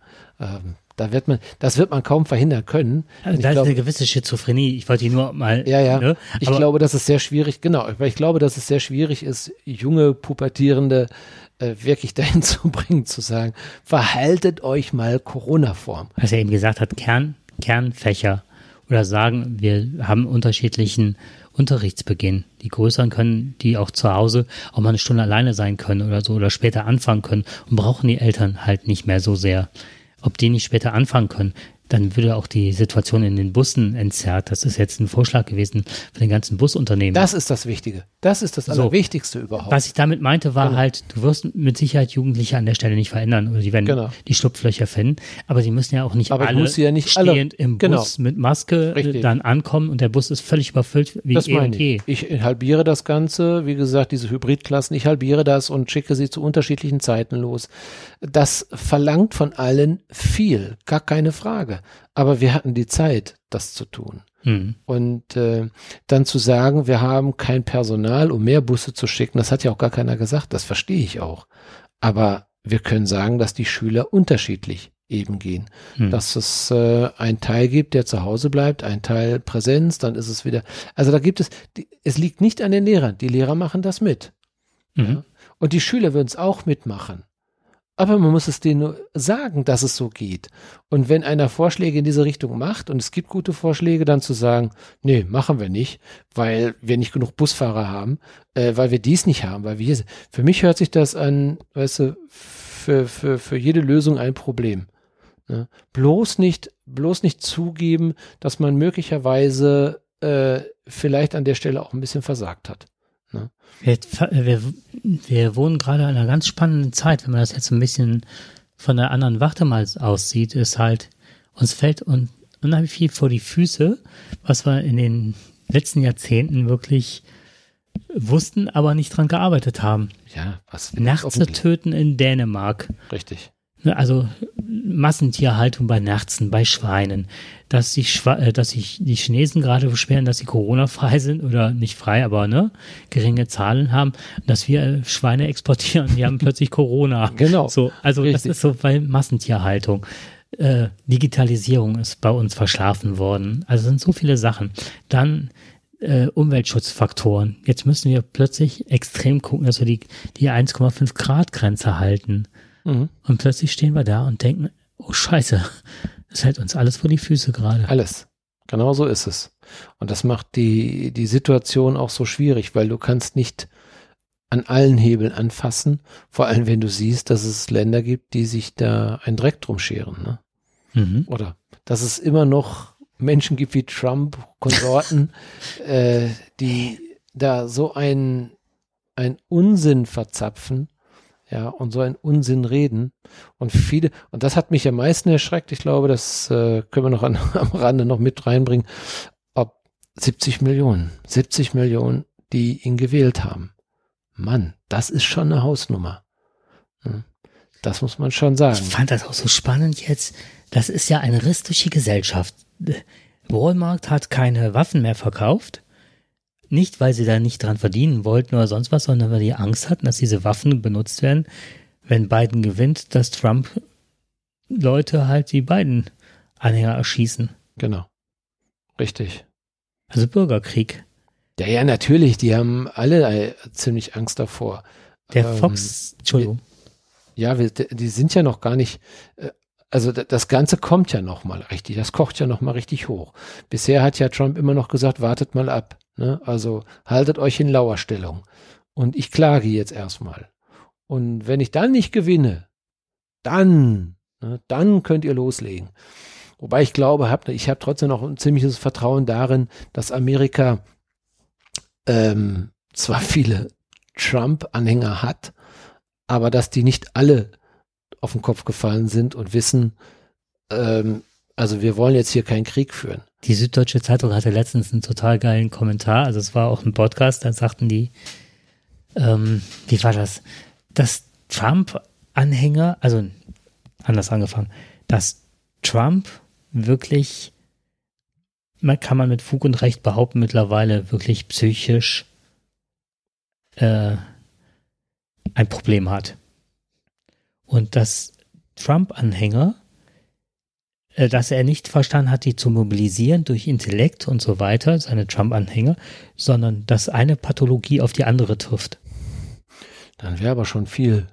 Speaker 2: Ähm, da wird man, das wird man kaum verhindern können.
Speaker 1: Also da ist glaub, eine gewisse Schizophrenie. Ich wollte die nur mal.
Speaker 2: Ja, ja. Ne? Ich glaube, dass es sehr schwierig, genau, weil ich glaube, dass es sehr schwierig ist, junge, pubertierende äh, wirklich (laughs) dahin zu bringen, zu sagen, verhaltet euch mal Corona-Form.
Speaker 1: Was er eben gesagt hat, Kern, Kernfächer oder sagen, wir haben unterschiedlichen Unterrichtsbeginn. Die Größeren können, die auch zu Hause auch mal eine Stunde alleine sein können oder so oder später anfangen können und brauchen die Eltern halt nicht mehr so sehr. Ob die nicht später anfangen können, dann würde auch die Situation in den Bussen entzerrt. Das ist jetzt ein Vorschlag gewesen für den ganzen Busunternehmen.
Speaker 2: Das ist das Wichtige. Das ist das
Speaker 1: So.
Speaker 2: Allerwichtigste überhaupt.
Speaker 1: Was ich damit meinte, war
Speaker 2: Genau.
Speaker 1: halt, du wirst mit Sicherheit Jugendliche an der Stelle nicht verändern oder die werden
Speaker 2: Genau.
Speaker 1: die Schlupflöcher finden. Aber sie müssen ja auch nicht
Speaker 2: Aber
Speaker 1: alle
Speaker 2: ja nicht alle-
Speaker 1: stehend im
Speaker 2: Genau.
Speaker 1: Bus mit Maske äh,
Speaker 2: Richtig.
Speaker 1: dann ankommen und der Bus ist völlig überfüllt wie
Speaker 2: Das
Speaker 1: und
Speaker 2: meine ich. Ich halbiere das Ganze, wie gesagt, diese Hybridklassen, ich halbiere das und schicke sie zu unterschiedlichen Zeiten los. Das verlangt von allen viel, gar keine Frage. Aber wir hatten die Zeit, das zu tun.
Speaker 1: Hm.
Speaker 2: Und äh, dann zu sagen, wir haben kein Personal, um mehr Busse zu schicken, das hat ja auch gar keiner gesagt, das verstehe ich auch. Aber wir können sagen, dass die Schüler unterschiedlich eben gehen.
Speaker 1: Hm.
Speaker 2: Dass es äh, einen Teil gibt, der zu Hause bleibt, ein Teil Präsenz, dann ist es wieder. Also da gibt es, die, es liegt nicht an den Lehrern. Die Lehrer machen das mit.
Speaker 1: Mhm.
Speaker 2: Und die Schüler würden es auch mitmachen. Aber man muss es denen nur sagen, dass es so geht. Und wenn einer Vorschläge in diese Richtung macht und es gibt gute Vorschläge, dann zu sagen, nee, machen wir nicht, weil wir nicht genug Busfahrer haben, äh, weil wir dies nicht haben, weil wir hier sind. Für mich hört sich das an, weißt du, für, für, für jede Lösung ein Problem. Ne? Bloß nicht, bloß nicht zugeben, dass man möglicherweise äh, vielleicht an der Stelle auch ein bisschen versagt hat.
Speaker 1: Wir, wir, wir wohnen gerade in einer ganz spannenden Zeit, wenn man das jetzt ein bisschen von der anderen Warte mal aussieht, ist halt, uns fällt un, unheimlich viel vor die Füße, was wir in den letzten Jahrzehnten wirklich wussten, aber nicht dran gearbeitet haben.
Speaker 2: Ja, was
Speaker 1: Nachts töten in Dänemark.
Speaker 2: Richtig.
Speaker 1: Ne, Also Massentierhaltung bei Nerzen, bei Schweinen, dass die, Schwa äh, dass sich die Chinesen gerade beschweren, dass sie Corona-frei (laughs) sind oder nicht frei, aber ne, geringe Zahlen haben, dass wir äh, Schweine exportieren, die haben (laughs) plötzlich Corona.
Speaker 2: Genau.
Speaker 1: So, also das
Speaker 2: Richtig.
Speaker 1: ist so, weil Massentierhaltung. Äh, Digitalisierung ist bei uns verschlafen worden. Also sind so viele Sachen. Dann äh, Umweltschutzfaktoren. Jetzt müssen wir plötzlich extrem gucken, dass wir die, die 1,5 Grad Grenze halten.
Speaker 2: Mhm.
Speaker 1: Und plötzlich stehen wir da und denken, oh Scheiße, (laughs) das hält uns alles vor die Füße gerade.
Speaker 2: Alles. Genau so ist es. Und das macht die, die Situation auch so schwierig, weil du kannst nicht an allen Hebeln anfassen, vor allem wenn du siehst, dass es Länder gibt, die sich da einen Dreck drum scheren. Ne?
Speaker 1: Mhm.
Speaker 2: Oder dass es immer noch Menschen gibt wie Trump, Konsorten, (laughs) äh, die da so ein, ein Unsinn verzapfen, ja, und so einen Unsinn reden. Und viele, und das hat mich am meisten erschreckt, ich glaube, das äh, können wir noch an, (laughs) am Rande noch mit reinbringen, ob 70 Millionen, 70 Millionen, die ihn gewählt haben. Mann, das ist schon eine Hausnummer. Hm. Das muss man schon sagen.
Speaker 1: Ich fand das auch so spannend jetzt. Das ist ja ein Riss durch die Gesellschaft. Walmart hat keine Waffen mehr verkauft. Nicht, weil sie da nicht dran verdienen wollten oder sonst was, sondern weil die Angst hatten, dass diese Waffen benutzt werden, wenn Biden gewinnt, dass Trump Leute halt die beiden Anhänger erschießen.
Speaker 2: Genau. Richtig.
Speaker 1: Also Bürgerkrieg.
Speaker 2: Ja, ja, natürlich, die haben alle äh, ziemlich Angst davor.
Speaker 1: Der
Speaker 2: Ähm,
Speaker 1: Fox, Entschuldigung.
Speaker 2: Ja, wir, die sind ja noch gar nicht, äh, also das Ganze kommt ja noch mal richtig, das kocht ja noch mal richtig hoch. Bisher hat ja Trump immer noch gesagt, wartet mal ab, ne? also haltet euch in Lauerstellung und ich klage jetzt erstmal. Und wenn ich dann nicht gewinne, dann, ne, dann könnt ihr loslegen. Wobei ich glaube, hab, ich habe trotzdem noch ein ziemliches Vertrauen darin, dass Amerika ähm, zwar viele Trump-Anhänger hat, aber dass die nicht alle auf den Kopf gefallen sind und wissen, ähm, also wir wollen jetzt hier keinen Krieg führen.
Speaker 1: Die Süddeutsche Zeitung hatte letztens einen total geilen Kommentar. Also es war auch ein Podcast, da sagten die, ähm, wie war das? Dass Trump-Anhänger, also anders angefangen, dass Trump wirklich, man kann man mit Fug und Recht behaupten, mittlerweile wirklich psychisch äh, ein Problem hat. Und dass Trump-Anhänger dass er nicht verstanden hat, die zu mobilisieren durch Intellekt und so weiter, seine Trump-Anhänger, sondern dass eine Pathologie auf die andere trifft.
Speaker 2: Dann wäre aber schon viel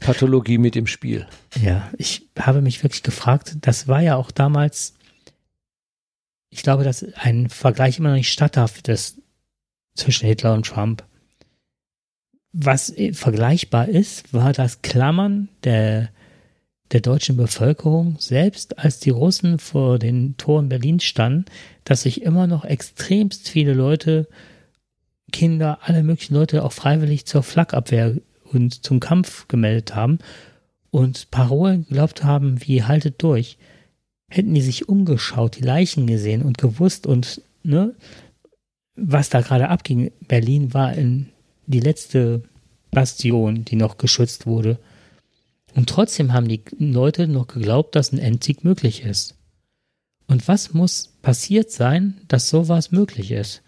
Speaker 2: Pathologie mit im Spiel. (laughs)
Speaker 1: Ja, ich habe mich wirklich gefragt, das war ja auch damals, ich glaube, dass ein Vergleich immer noch nicht statthaft ist zwischen Hitler und Trump. Was äh, vergleichbar ist, war das Klammern der, der deutschen Bevölkerung, selbst als die Russen vor den Toren Berlins standen, dass sich immer noch extremst viele Leute, Kinder, alle möglichen Leute auch freiwillig zur Flakabwehr und zum Kampf gemeldet haben und Parolen geglaubt haben, wie haltet durch. Hätten die sich umgeschaut, die Leichen gesehen und gewusst und, ne, was da gerade abging. Berlin war in die letzte Bastion, die noch geschützt wurde. Und trotzdem haben die Leute noch geglaubt, dass ein Endsieg möglich ist. Und was muss passiert sein, dass sowas möglich ist?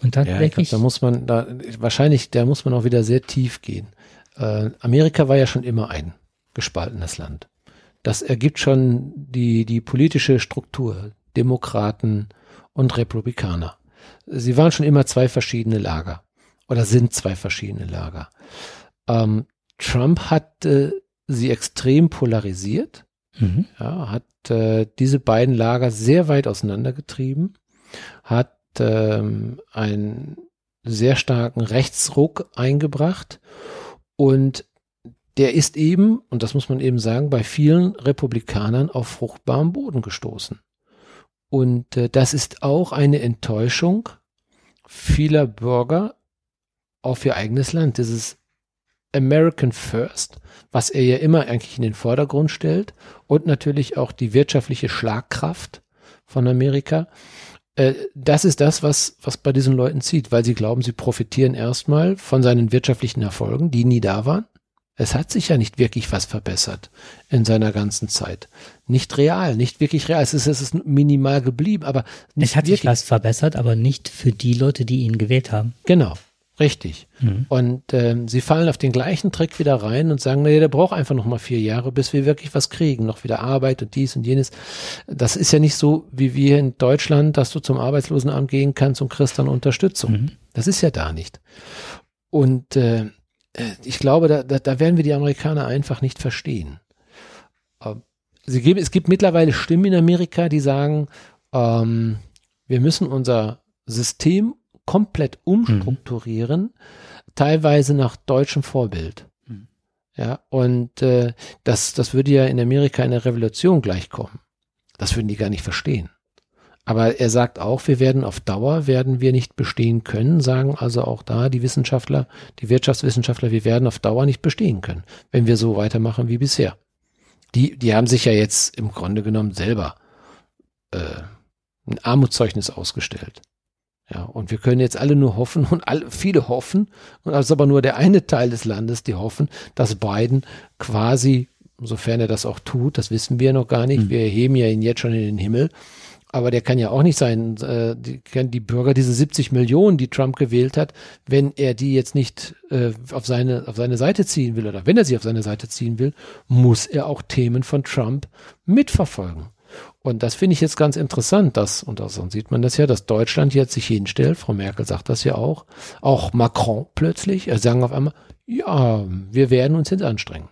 Speaker 2: Und dann ja, denke ich, glaub, da muss man, da wahrscheinlich, da muss man auch wieder sehr tief gehen. Äh, Amerika war ja schon immer ein gespaltenes Land. Das ergibt schon die die politische Struktur, Demokraten und Republikaner. Sie waren schon immer zwei verschiedene Lager oder sind zwei verschiedene Lager. Ähm, Trump hat äh, sie extrem polarisiert, mhm. ja, hat äh, diese beiden Lager sehr weit auseinandergetrieben, hat ähm, einen sehr starken Rechtsruck eingebracht und der ist eben, und das muss man eben sagen, bei vielen Republikanern auf fruchtbarem Boden gestoßen. Und äh, das ist auch eine Enttäuschung vieler Bürger auf ihr eigenes Land. Dieses American First, was er ja immer eigentlich in den Vordergrund stellt und natürlich auch die wirtschaftliche Schlagkraft von Amerika. Äh, das ist das, was, was bei diesen Leuten zieht, weil sie glauben, sie profitieren erstmal von seinen wirtschaftlichen Erfolgen, die nie da waren. Es hat sich ja nicht wirklich was verbessert in seiner ganzen Zeit. Nicht real, nicht wirklich real. Es ist, es ist minimal geblieben, aber
Speaker 1: es hat sich was verbessert, aber nicht für die Leute, die ihn gewählt haben.
Speaker 2: Genau, Richtig. Mhm. Und ähm, sie fallen auf den gleichen Trick wieder rein und sagen, nee, der braucht einfach noch mal vier Jahre, bis wir wirklich was kriegen, noch wieder Arbeit und dies und jenes. Das ist ja nicht so wie wir in Deutschland, dass du zum Arbeitslosenamt gehen kannst und kriegst dann Unterstützung. Mhm. Das ist ja da nicht. Und äh, äh ich glaube, da, da, da werden wir die Amerikaner einfach nicht verstehen. Ähm, sie geben, es gibt mittlerweile Stimmen in Amerika, die sagen, ähm, wir müssen unser System komplett umstrukturieren, mhm. teilweise nach deutschem Vorbild. Mhm. Ja, und äh, das, das würde ja in Amerika eine Revolution gleichkommen. Das würden die gar nicht verstehen. Aber er sagt auch, wir werden auf Dauer, werden wir nicht bestehen können, sagen also auch da die Wissenschaftler, die Wirtschaftswissenschaftler, wir werden auf Dauer nicht bestehen können, wenn wir so weitermachen wie bisher. Die, die haben sich ja jetzt im Grunde genommen selber äh, ein Armutszeugnis ausgestellt. Ja, und wir können jetzt alle nur hoffen und alle, viele hoffen, und das ist aber nur der eine Teil des Landes, die hoffen, dass Biden quasi, sofern er das auch tut, das wissen wir noch gar nicht, mhm. wir heben ja ihn jetzt schon in den Himmel, aber der kann ja auch nicht sein, äh, die, die Bürger, diese 70 Millionen, die Trump gewählt hat, wenn er die jetzt nicht äh, auf, seine, auf seine Seite ziehen will oder wenn er sie auf seine Seite ziehen will, muss er auch Themen von Trump mitverfolgen. Und das finde ich jetzt ganz interessant, dass, und da sieht man das ja, dass Deutschland jetzt sich hinstellt, Frau Merkel sagt das ja auch, auch Macron plötzlich, er sagen auf einmal, ja, wir werden uns jetzt anstrengen.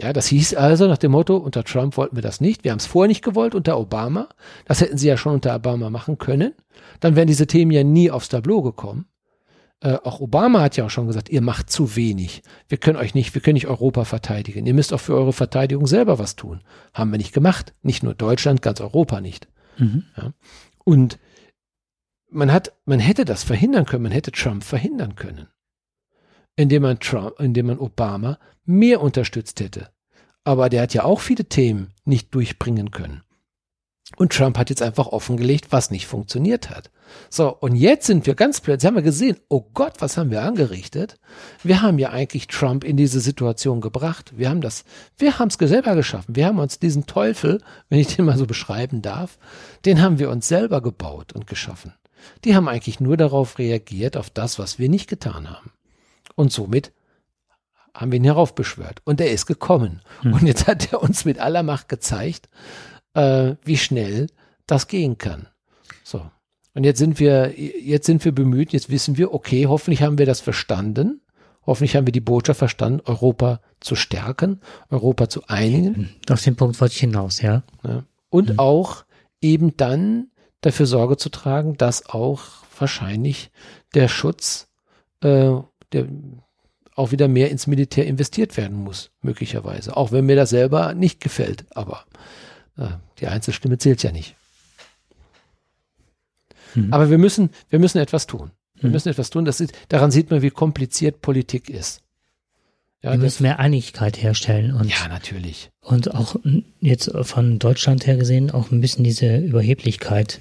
Speaker 2: Ja, das hieß also nach dem Motto, unter Trump wollten wir das nicht. Wir haben es vorher nicht gewollt unter Obama. Das hätten sie ja schon unter Obama machen können. Dann wären diese Themen ja nie aufs Tableau gekommen äh, auch Obama hat ja auch schon gesagt, ihr macht zu wenig. Wir können euch nicht, wir können nicht Europa verteidigen. Ihr müsst auch für eure Verteidigung selber was tun. Haben wir nicht gemacht. Nicht nur Deutschland, ganz Europa nicht. Mhm. Ja. Und man hat, man hätte das verhindern können, man hätte Trump verhindern können. Indem man Trump, indem man Obama mehr unterstützt hätte. Aber der hat ja auch viele Themen nicht durchbringen können. Und Trump hat jetzt einfach offengelegt, was nicht funktioniert hat. So, und jetzt sind wir ganz plötzlich, haben wir gesehen, oh Gott, was haben wir angerichtet? Wir haben ja eigentlich Trump in diese Situation gebracht. Wir haben das, wir haben es selber geschaffen. Wir haben uns diesen Teufel, wenn ich den mal so beschreiben darf, den haben wir uns selber gebaut und geschaffen. Die haben eigentlich nur darauf reagiert, auf das, was wir nicht getan haben. Und somit haben wir ihn heraufbeschwört. Und er ist gekommen. Hm. Und jetzt hat er uns mit aller Macht gezeigt, äh, wie schnell das gehen kann. So. Und jetzt sind wir, jetzt sind wir bemüht, jetzt wissen wir, okay, hoffentlich haben wir das verstanden. Hoffentlich haben wir die Botschaft verstanden, Europa zu stärken, Europa zu einigen.
Speaker 1: Auf den Punkt wollte ich hinaus, ja.
Speaker 2: ja. Und mhm. auch eben dann dafür Sorge zu tragen, dass auch wahrscheinlich der Schutz, äh, der auch wieder mehr ins Militär investiert werden muss, möglicherweise. Auch wenn mir das selber nicht gefällt, aber die Einzelstimme zählt ja nicht. Mhm. Aber wir müssen, wir müssen etwas tun. Wir mhm. müssen etwas tun. Das ist, daran sieht man, wie kompliziert Politik ist.
Speaker 1: Ja, wir müssen mehr Einigkeit herstellen und
Speaker 2: ja natürlich
Speaker 1: und auch jetzt von Deutschland her gesehen auch ein bisschen diese Überheblichkeit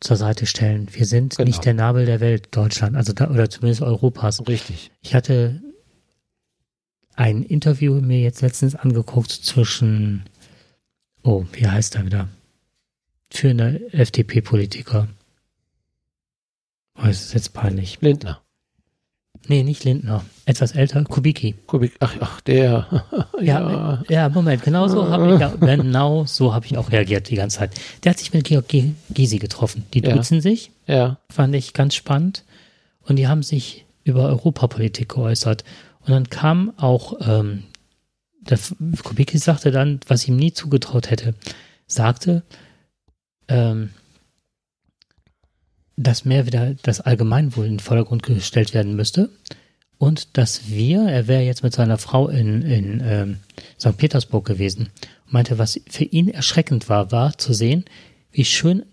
Speaker 1: zur Seite stellen. Wir sind genau. nicht der Nabel der Welt, Deutschland, also da, oder zumindest Europas.
Speaker 2: Richtig.
Speaker 1: Ich hatte ein Interview mir jetzt letztens angeguckt zwischen, oh, wie heißt er wieder? Führender FDP-Politiker. Oh, das ist jetzt peinlich.
Speaker 2: Lindner.
Speaker 1: Nee, nicht Lindner. Etwas älter, Kubicki.
Speaker 2: Kubik, ach, ach, der. (laughs)
Speaker 1: ja, ja, ja, Moment, genau so habe ich, ja, (laughs) genau so habe ich auch reagiert die ganze Zeit. Der hat sich mit Georg Gysi getroffen. Die duzen
Speaker 2: ja.
Speaker 1: sich.
Speaker 2: Ja.
Speaker 1: Fand ich ganz spannend. Und die haben sich über Europapolitik geäußert. Und dann kam auch, ähm, der Kubicki sagte dann, was ihm nie zugetraut hätte, sagte, ähm, dass mehr wieder das Allgemeinwohl in den Vordergrund gestellt werden müsste und dass wir, er wäre jetzt mit seiner Frau in, in ähm, St. Petersburg gewesen, meinte, was für ihn erschreckend war, war zu sehen, wie schön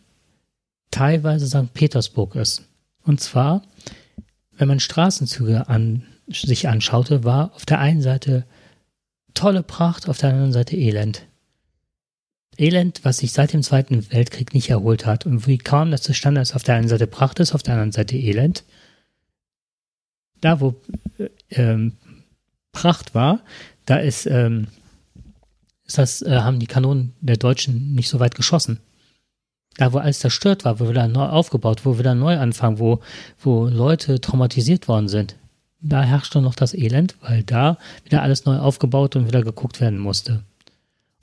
Speaker 1: teilweise St. Petersburg ist. Und zwar, wenn man Straßenzüge an, sich anschaute, war auf der einen Seite tolle Pracht, auf der anderen Seite Elend. Elend, was sich seit dem Zweiten Weltkrieg nicht erholt hat. Und wie kam das zustande, dass auf der einen Seite Pracht ist, auf der anderen Seite Elend? Da, wo äh, ähm, Pracht war, da ist, ähm, ist das, äh, haben die Kanonen der Deutschen nicht so weit geschossen. Da, wo alles zerstört war, wo wir dann neu aufgebaut, wo wir dann neu anfangen, wo, wo Leute traumatisiert worden sind, da herrschte noch das Elend, weil da wieder alles neu aufgebaut und wieder geguckt werden musste.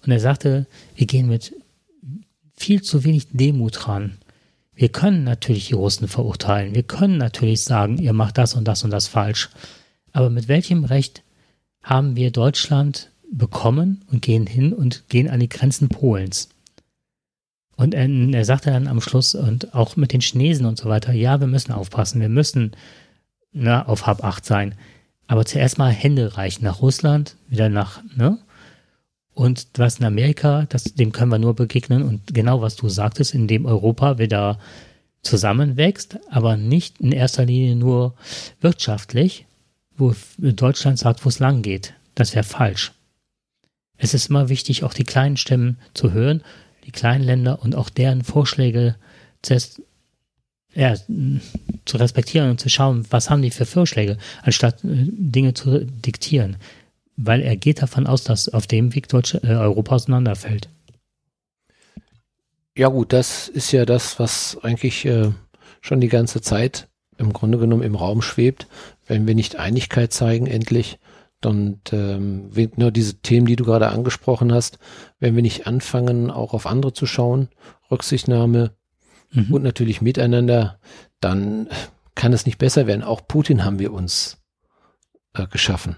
Speaker 1: Und er sagte, wir gehen mit viel zu wenig Demut ran. Wir können natürlich die Russen verurteilen. Wir können natürlich sagen, ihr macht das und das und das falsch. Aber mit welchem Recht haben wir Deutschland bekommen und gehen hin und gehen an die Grenzen Polens? Und er, er sagte dann am Schluss und auch mit den Chinesen und so weiter, ja, wir müssen aufpassen, wir müssen ne, auf Hab 8 sein. Aber zuerst mal Hände reichen nach Russland, wieder nach, ne? Und was in Amerika, das, dem können wir nur begegnen. Und genau was du sagtest, in dem Europa wieder zusammenwächst, aber nicht in erster Linie nur wirtschaftlich, wo Deutschland sagt, wo es lang geht. Das wäre falsch. Es ist immer wichtig, auch die kleinen Stimmen zu hören, die kleinen Länder und auch deren Vorschläge ja, zu respektieren und zu schauen, was haben die für Vorschläge, anstatt äh, Dinge zu diktieren weil er geht davon aus, dass auf dem Weg Deutsch, äh, Europa auseinanderfällt.
Speaker 2: Ja gut, das ist ja das, was eigentlich äh, schon die ganze Zeit im Grunde genommen im Raum schwebt. Wenn wir nicht Einigkeit zeigen, endlich, dann ähm, nur diese Themen, die du gerade angesprochen hast, wenn wir nicht anfangen, auch auf andere zu schauen, Rücksichtnahme mhm. und natürlich miteinander, dann kann es nicht besser werden. Auch Putin haben wir uns äh, geschaffen.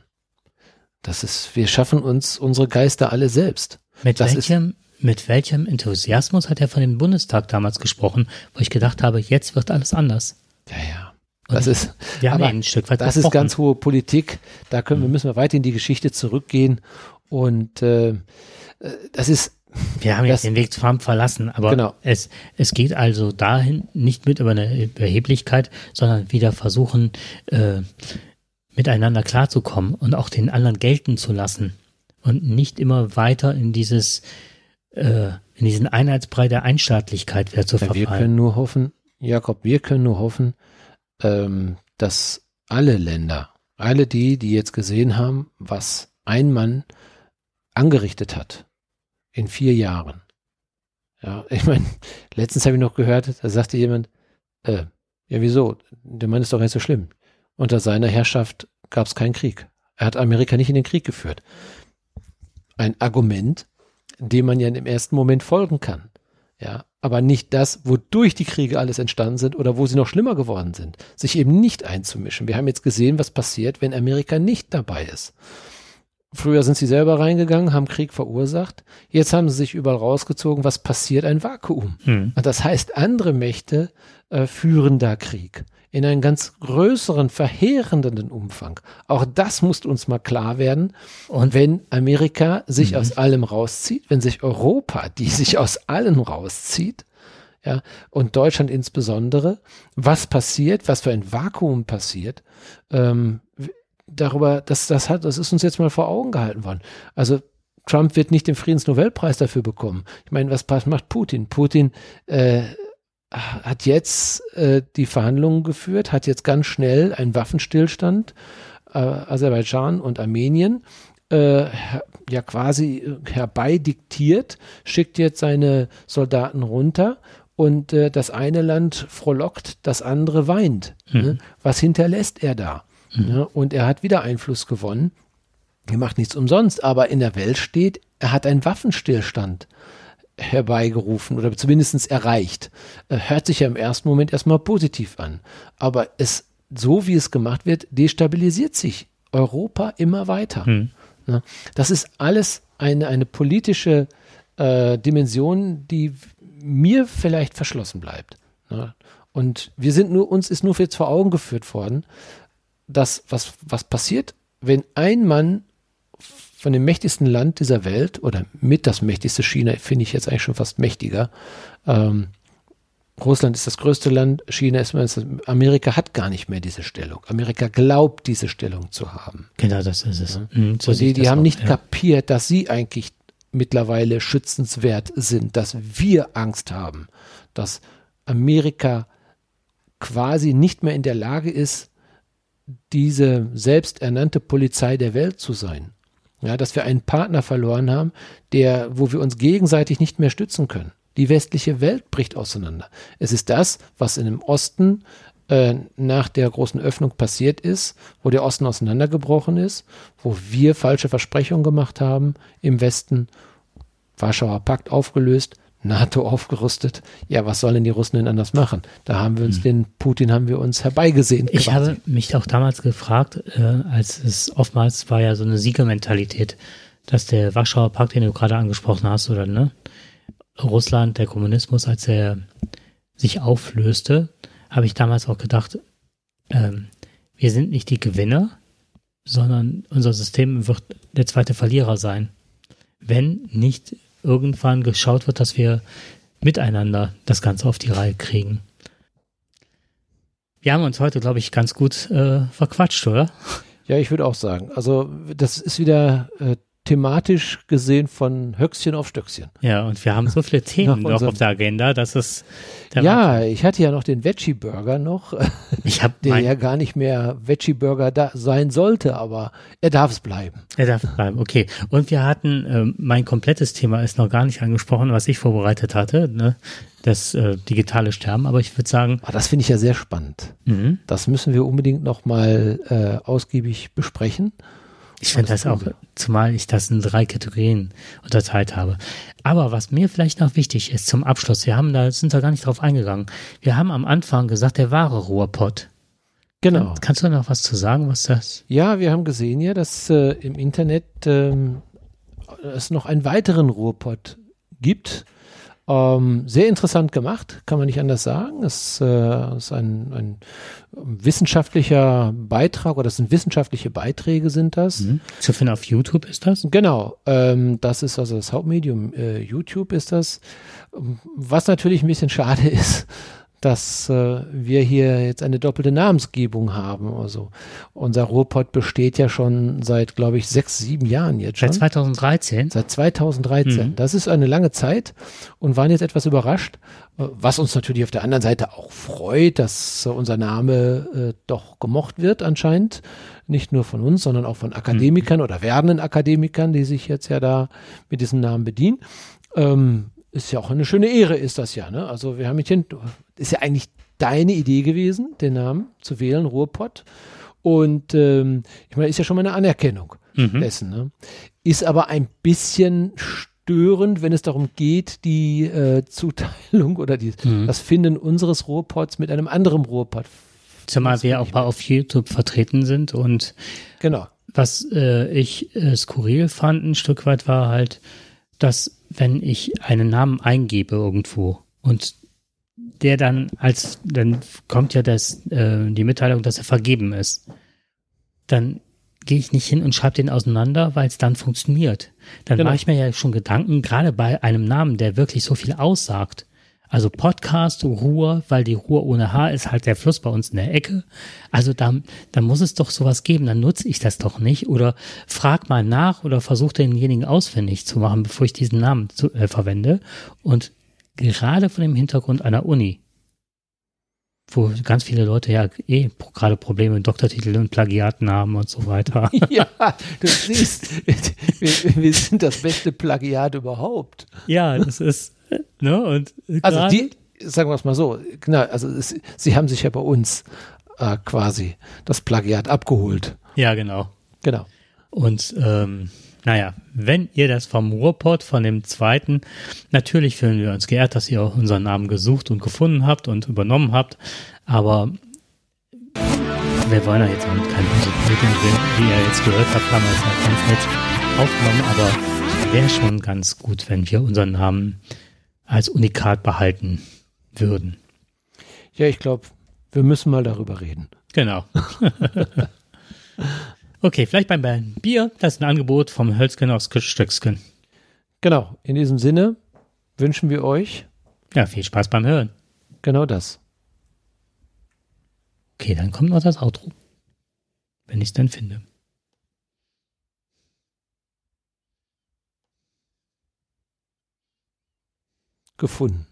Speaker 2: Das ist, wir schaffen uns unsere Geister alle selbst.
Speaker 1: Mit
Speaker 2: das
Speaker 1: welchem, mit welchem Enthusiasmus hat er von dem Bundestag damals gesprochen, wo ich gedacht habe, jetzt wird alles anders.
Speaker 2: Ja, ja. Das ist,
Speaker 1: wir haben ein Stück weit
Speaker 2: das ist ganz hohe Politik. Da können wir, mhm. müssen wir weit in die Geschichte zurückgehen. Und äh, das ist.
Speaker 1: Wir haben das, jetzt den Weg zu Trump verlassen, aber
Speaker 2: genau.
Speaker 1: es, es geht also dahin nicht mit über eine Überheblichkeit, sondern wieder versuchen, äh, miteinander klarzukommen und auch den anderen gelten zu lassen und nicht immer weiter in dieses äh, in diesen Einheitsbrei der Einstaatlichkeit wieder zu verfallen.
Speaker 2: Wir können nur hoffen, Jakob, wir können nur hoffen, ähm, dass alle Länder, alle die, die jetzt gesehen haben, was ein Mann angerichtet hat in vier Jahren. Ja, (laughs) ich meine, letztens habe ich noch gehört, da sagte jemand, äh, ja wieso, der Mann ist doch nicht so schlimm. Unter seiner Herrschaft gab es keinen Krieg. Er hat Amerika nicht in den Krieg geführt. Ein Argument, dem man ja im ersten Moment folgen kann. Ja, aber nicht das, wodurch die Kriege alles entstanden sind oder wo sie noch schlimmer geworden sind. Sich eben nicht einzumischen. Wir haben jetzt gesehen, was passiert, wenn Amerika nicht dabei ist. Früher sind sie selber reingegangen, haben Krieg verursacht. Jetzt haben sie sich überall rausgezogen. Was passiert? Ein Vakuum.
Speaker 1: Hm.
Speaker 2: Und das heißt, andere Mächte äh, führen da Krieg in einen ganz größeren, verheerenden Umfang. Auch das muss uns mal klar werden. Und wenn Amerika sich mhm. aus allem rauszieht, wenn sich Europa, die sich aus allem rauszieht, ja, und Deutschland insbesondere, was passiert, was für ein Vakuum passiert, ähm, darüber, das, das hat, das ist uns jetzt mal vor Augen gehalten worden. Also Trump wird nicht den Friedensnobelpreis dafür bekommen. Ich meine, was macht Putin? Putin äh, hat jetzt äh, die Verhandlungen geführt, hat jetzt ganz schnell einen Waffenstillstand, äh, Aserbaidschan und Armenien, äh, ja quasi herbeidiktiert, schickt jetzt seine Soldaten runter und äh, das eine Land frohlockt, das andere weint. Mhm. Ne? Was hinterlässt er da? Mhm. Ne? Und er hat wieder Einfluss gewonnen. Er macht nichts umsonst, aber in der Welt steht, er hat einen Waffenstillstand herbeigerufen oder zumindest erreicht. Äh, hört sich ja im ersten Moment erstmal positiv an. Aber es, so wie es gemacht wird, destabilisiert sich Europa immer weiter. Hm. Das ist alles eine, eine politische äh, Dimension, die mir vielleicht verschlossen bleibt. Und wir sind nur, uns ist nur jetzt vor Augen geführt worden, dass was, was passiert, wenn ein Mann von dem mächtigsten Land dieser Welt oder mit das mächtigste China finde ich jetzt eigentlich schon fast mächtiger. Ähm, Russland ist das größte Land, China ist Amerika hat gar nicht mehr diese Stellung. Amerika glaubt, diese Stellung zu haben.
Speaker 1: Genau, das ist es. Ja.
Speaker 2: Mhm, so die, die haben auch, nicht ja. kapiert, dass sie eigentlich mittlerweile schützenswert sind, dass wir Angst haben, dass Amerika quasi nicht mehr in der Lage ist, diese selbsternannte Polizei der Welt zu sein. Ja, dass wir einen Partner verloren haben, der, wo wir uns gegenseitig nicht mehr stützen können. Die westliche Welt bricht auseinander. Es ist das, was in dem Osten äh, nach der großen Öffnung passiert ist, wo der Osten auseinandergebrochen ist, wo wir falsche Versprechungen gemacht haben im Westen, Warschauer Pakt aufgelöst, NATO aufgerüstet. Ja, was sollen die Russen denn anders machen? Da haben wir uns hm. den Putin haben wir uns herbeigesehen.
Speaker 1: Ich quasi. habe mich auch damals gefragt, äh, als es oftmals war ja so eine Siegermentalität, dass der Warschauer Pakt, den du gerade angesprochen hast, oder ne, Russland, der Kommunismus, als er sich auflöste, habe ich damals auch gedacht, ähm, wir sind nicht die Gewinner, sondern unser System wird der zweite Verlierer sein, wenn nicht irgendwann geschaut wird, dass wir miteinander das Ganze auf die Reihe kriegen. Wir haben uns heute, glaube ich, ganz gut äh, verquatscht, oder?
Speaker 2: Ja, ich würde auch sagen. Also das ist wieder äh, thematisch gesehen von Höchstchen auf Stöckchen.
Speaker 1: Ja, und wir haben so viele (laughs) Themen noch auf der Agenda, dass es.
Speaker 2: Ja, Wahnsinn. ich hatte ja noch den Veggie Burger noch. (laughs)
Speaker 1: Ich habe (laughs)
Speaker 2: der ja gar nicht mehr Veggie Burger da sein sollte, aber er darf es bleiben.
Speaker 1: Er darf es bleiben, okay. Und wir hatten, äh, mein komplettes Thema ist noch gar nicht angesprochen, was ich vorbereitet hatte, ne? das äh, digitale Sterben, aber ich würde sagen.
Speaker 2: Ah, das finde ich ja sehr spannend. Mhm. Das müssen wir unbedingt noch mal äh, ausgiebig besprechen.
Speaker 1: Ich finde das auch, zumal ich das in drei Kategorien unterteilt habe. Aber was mir vielleicht noch wichtig ist zum Abschluss, wir haben da, sind da gar nicht drauf eingegangen. Wir haben am Anfang gesagt, der wahre Ruhrpott. Genau. Kann, kannst du noch was zu sagen, was das?
Speaker 2: Ja, wir haben gesehen ja, dass äh, im Internet ähm, es noch einen weiteren Ruhrpott gibt ähm, sehr interessant gemacht, kann man nicht anders sagen. Es äh, ist ein, ein, wissenschaftlicher Beitrag oder es sind wissenschaftliche Beiträge sind das. Mhm.
Speaker 1: Zu finden auf YouTube ist das?
Speaker 2: Genau, ähm, das ist also das Hauptmedium äh, YouTube ist das. Was natürlich ein bisschen schade (laughs) ist, dass äh, wir hier jetzt eine doppelte Namensgebung haben. Also unser Ruhrpott besteht ja schon seit, glaube ich, sechs, sieben Jahren jetzt schon.
Speaker 1: Seit 2013?
Speaker 2: Seit 2013. Mhm. Das ist eine lange Zeit und waren jetzt etwas überrascht, äh, was uns natürlich auf der anderen Seite auch freut, dass äh, unser Name äh, doch gemocht wird anscheinend. Nicht nur von uns, sondern auch von Akademikern mhm. oder werdenden Akademikern, die sich jetzt ja da mit diesem Namen bedienen. Ähm, ist ja auch eine schöne Ehre, ist das ja. Ne? Also wir haben den, ist ja eigentlich deine Idee gewesen, den Namen zu wählen, Ruhrpott. Und ähm, ich meine, ist ja schon mal eine Anerkennung mhm. dessen. Ne? Ist aber ein bisschen störend, wenn es darum geht, die äh, Zuteilung oder die, mhm. das Finden unseres Ruhrpots mit einem anderen Ruhrpott.
Speaker 1: Zumal wir auch mal auf YouTube vertreten sind und
Speaker 2: genau.
Speaker 1: was äh, ich äh, skurril fand, ein Stück weit war halt, dass wenn ich einen Namen eingebe irgendwo und der dann als, dann kommt ja das, äh, die Mitteilung, dass er vergeben ist, dann gehe ich nicht hin und schreibe den auseinander, weil es dann funktioniert. Dann genau. mache ich mir ja schon Gedanken, gerade bei einem Namen, der wirklich so viel aussagt. Also Podcast, Ruhr, weil die Ruhr ohne H ist halt der Fluss bei uns in der Ecke. Also da, da muss es doch sowas geben, dann nutze ich das doch nicht. Oder frag mal nach oder versuche denjenigen ausfindig zu machen, bevor ich diesen Namen zu, äh, verwende. Und gerade von dem Hintergrund einer Uni wo ganz viele Leute ja eh gerade Probleme mit Doktortitel und Plagiaten haben und so weiter. (laughs)
Speaker 2: ja, du siehst, wir, wir, sind das beste Plagiat überhaupt.
Speaker 1: Ja, das ist, ne, und
Speaker 2: Also die, sagen wir es mal so, genau, also es, sie haben sich ja bei uns äh, quasi das Plagiat abgeholt.
Speaker 1: Ja, genau.
Speaker 2: Genau.
Speaker 1: Und ähm, naja, wenn ihr das vom Ruhrpott, von dem zweiten, natürlich fühlen wir uns geehrt, dass ihr unseren Namen gesucht und gefunden habt und übernommen habt, aber wir wollen ja jetzt auch keine Musikwürden, wie ihr jetzt gehört habt, haben wir es ja ganz nett aufgenommen, aber wäre schon ganz gut, wenn wir unseren Namen als Unikat behalten würden.
Speaker 2: Ja, ich glaube, wir müssen mal darüber reden.
Speaker 1: Genau. (laughs) Okay, vielleicht beim Bier. Das ist ein Angebot vom Hölzken aus Stöcksken.
Speaker 2: Genau. In diesem Sinne wünschen wir euch.
Speaker 1: Ja, viel Spaß beim Hören.
Speaker 2: Genau das.
Speaker 1: Okay, dann kommt noch das Outro. Wenn ich es denn finde.
Speaker 2: Gefunden.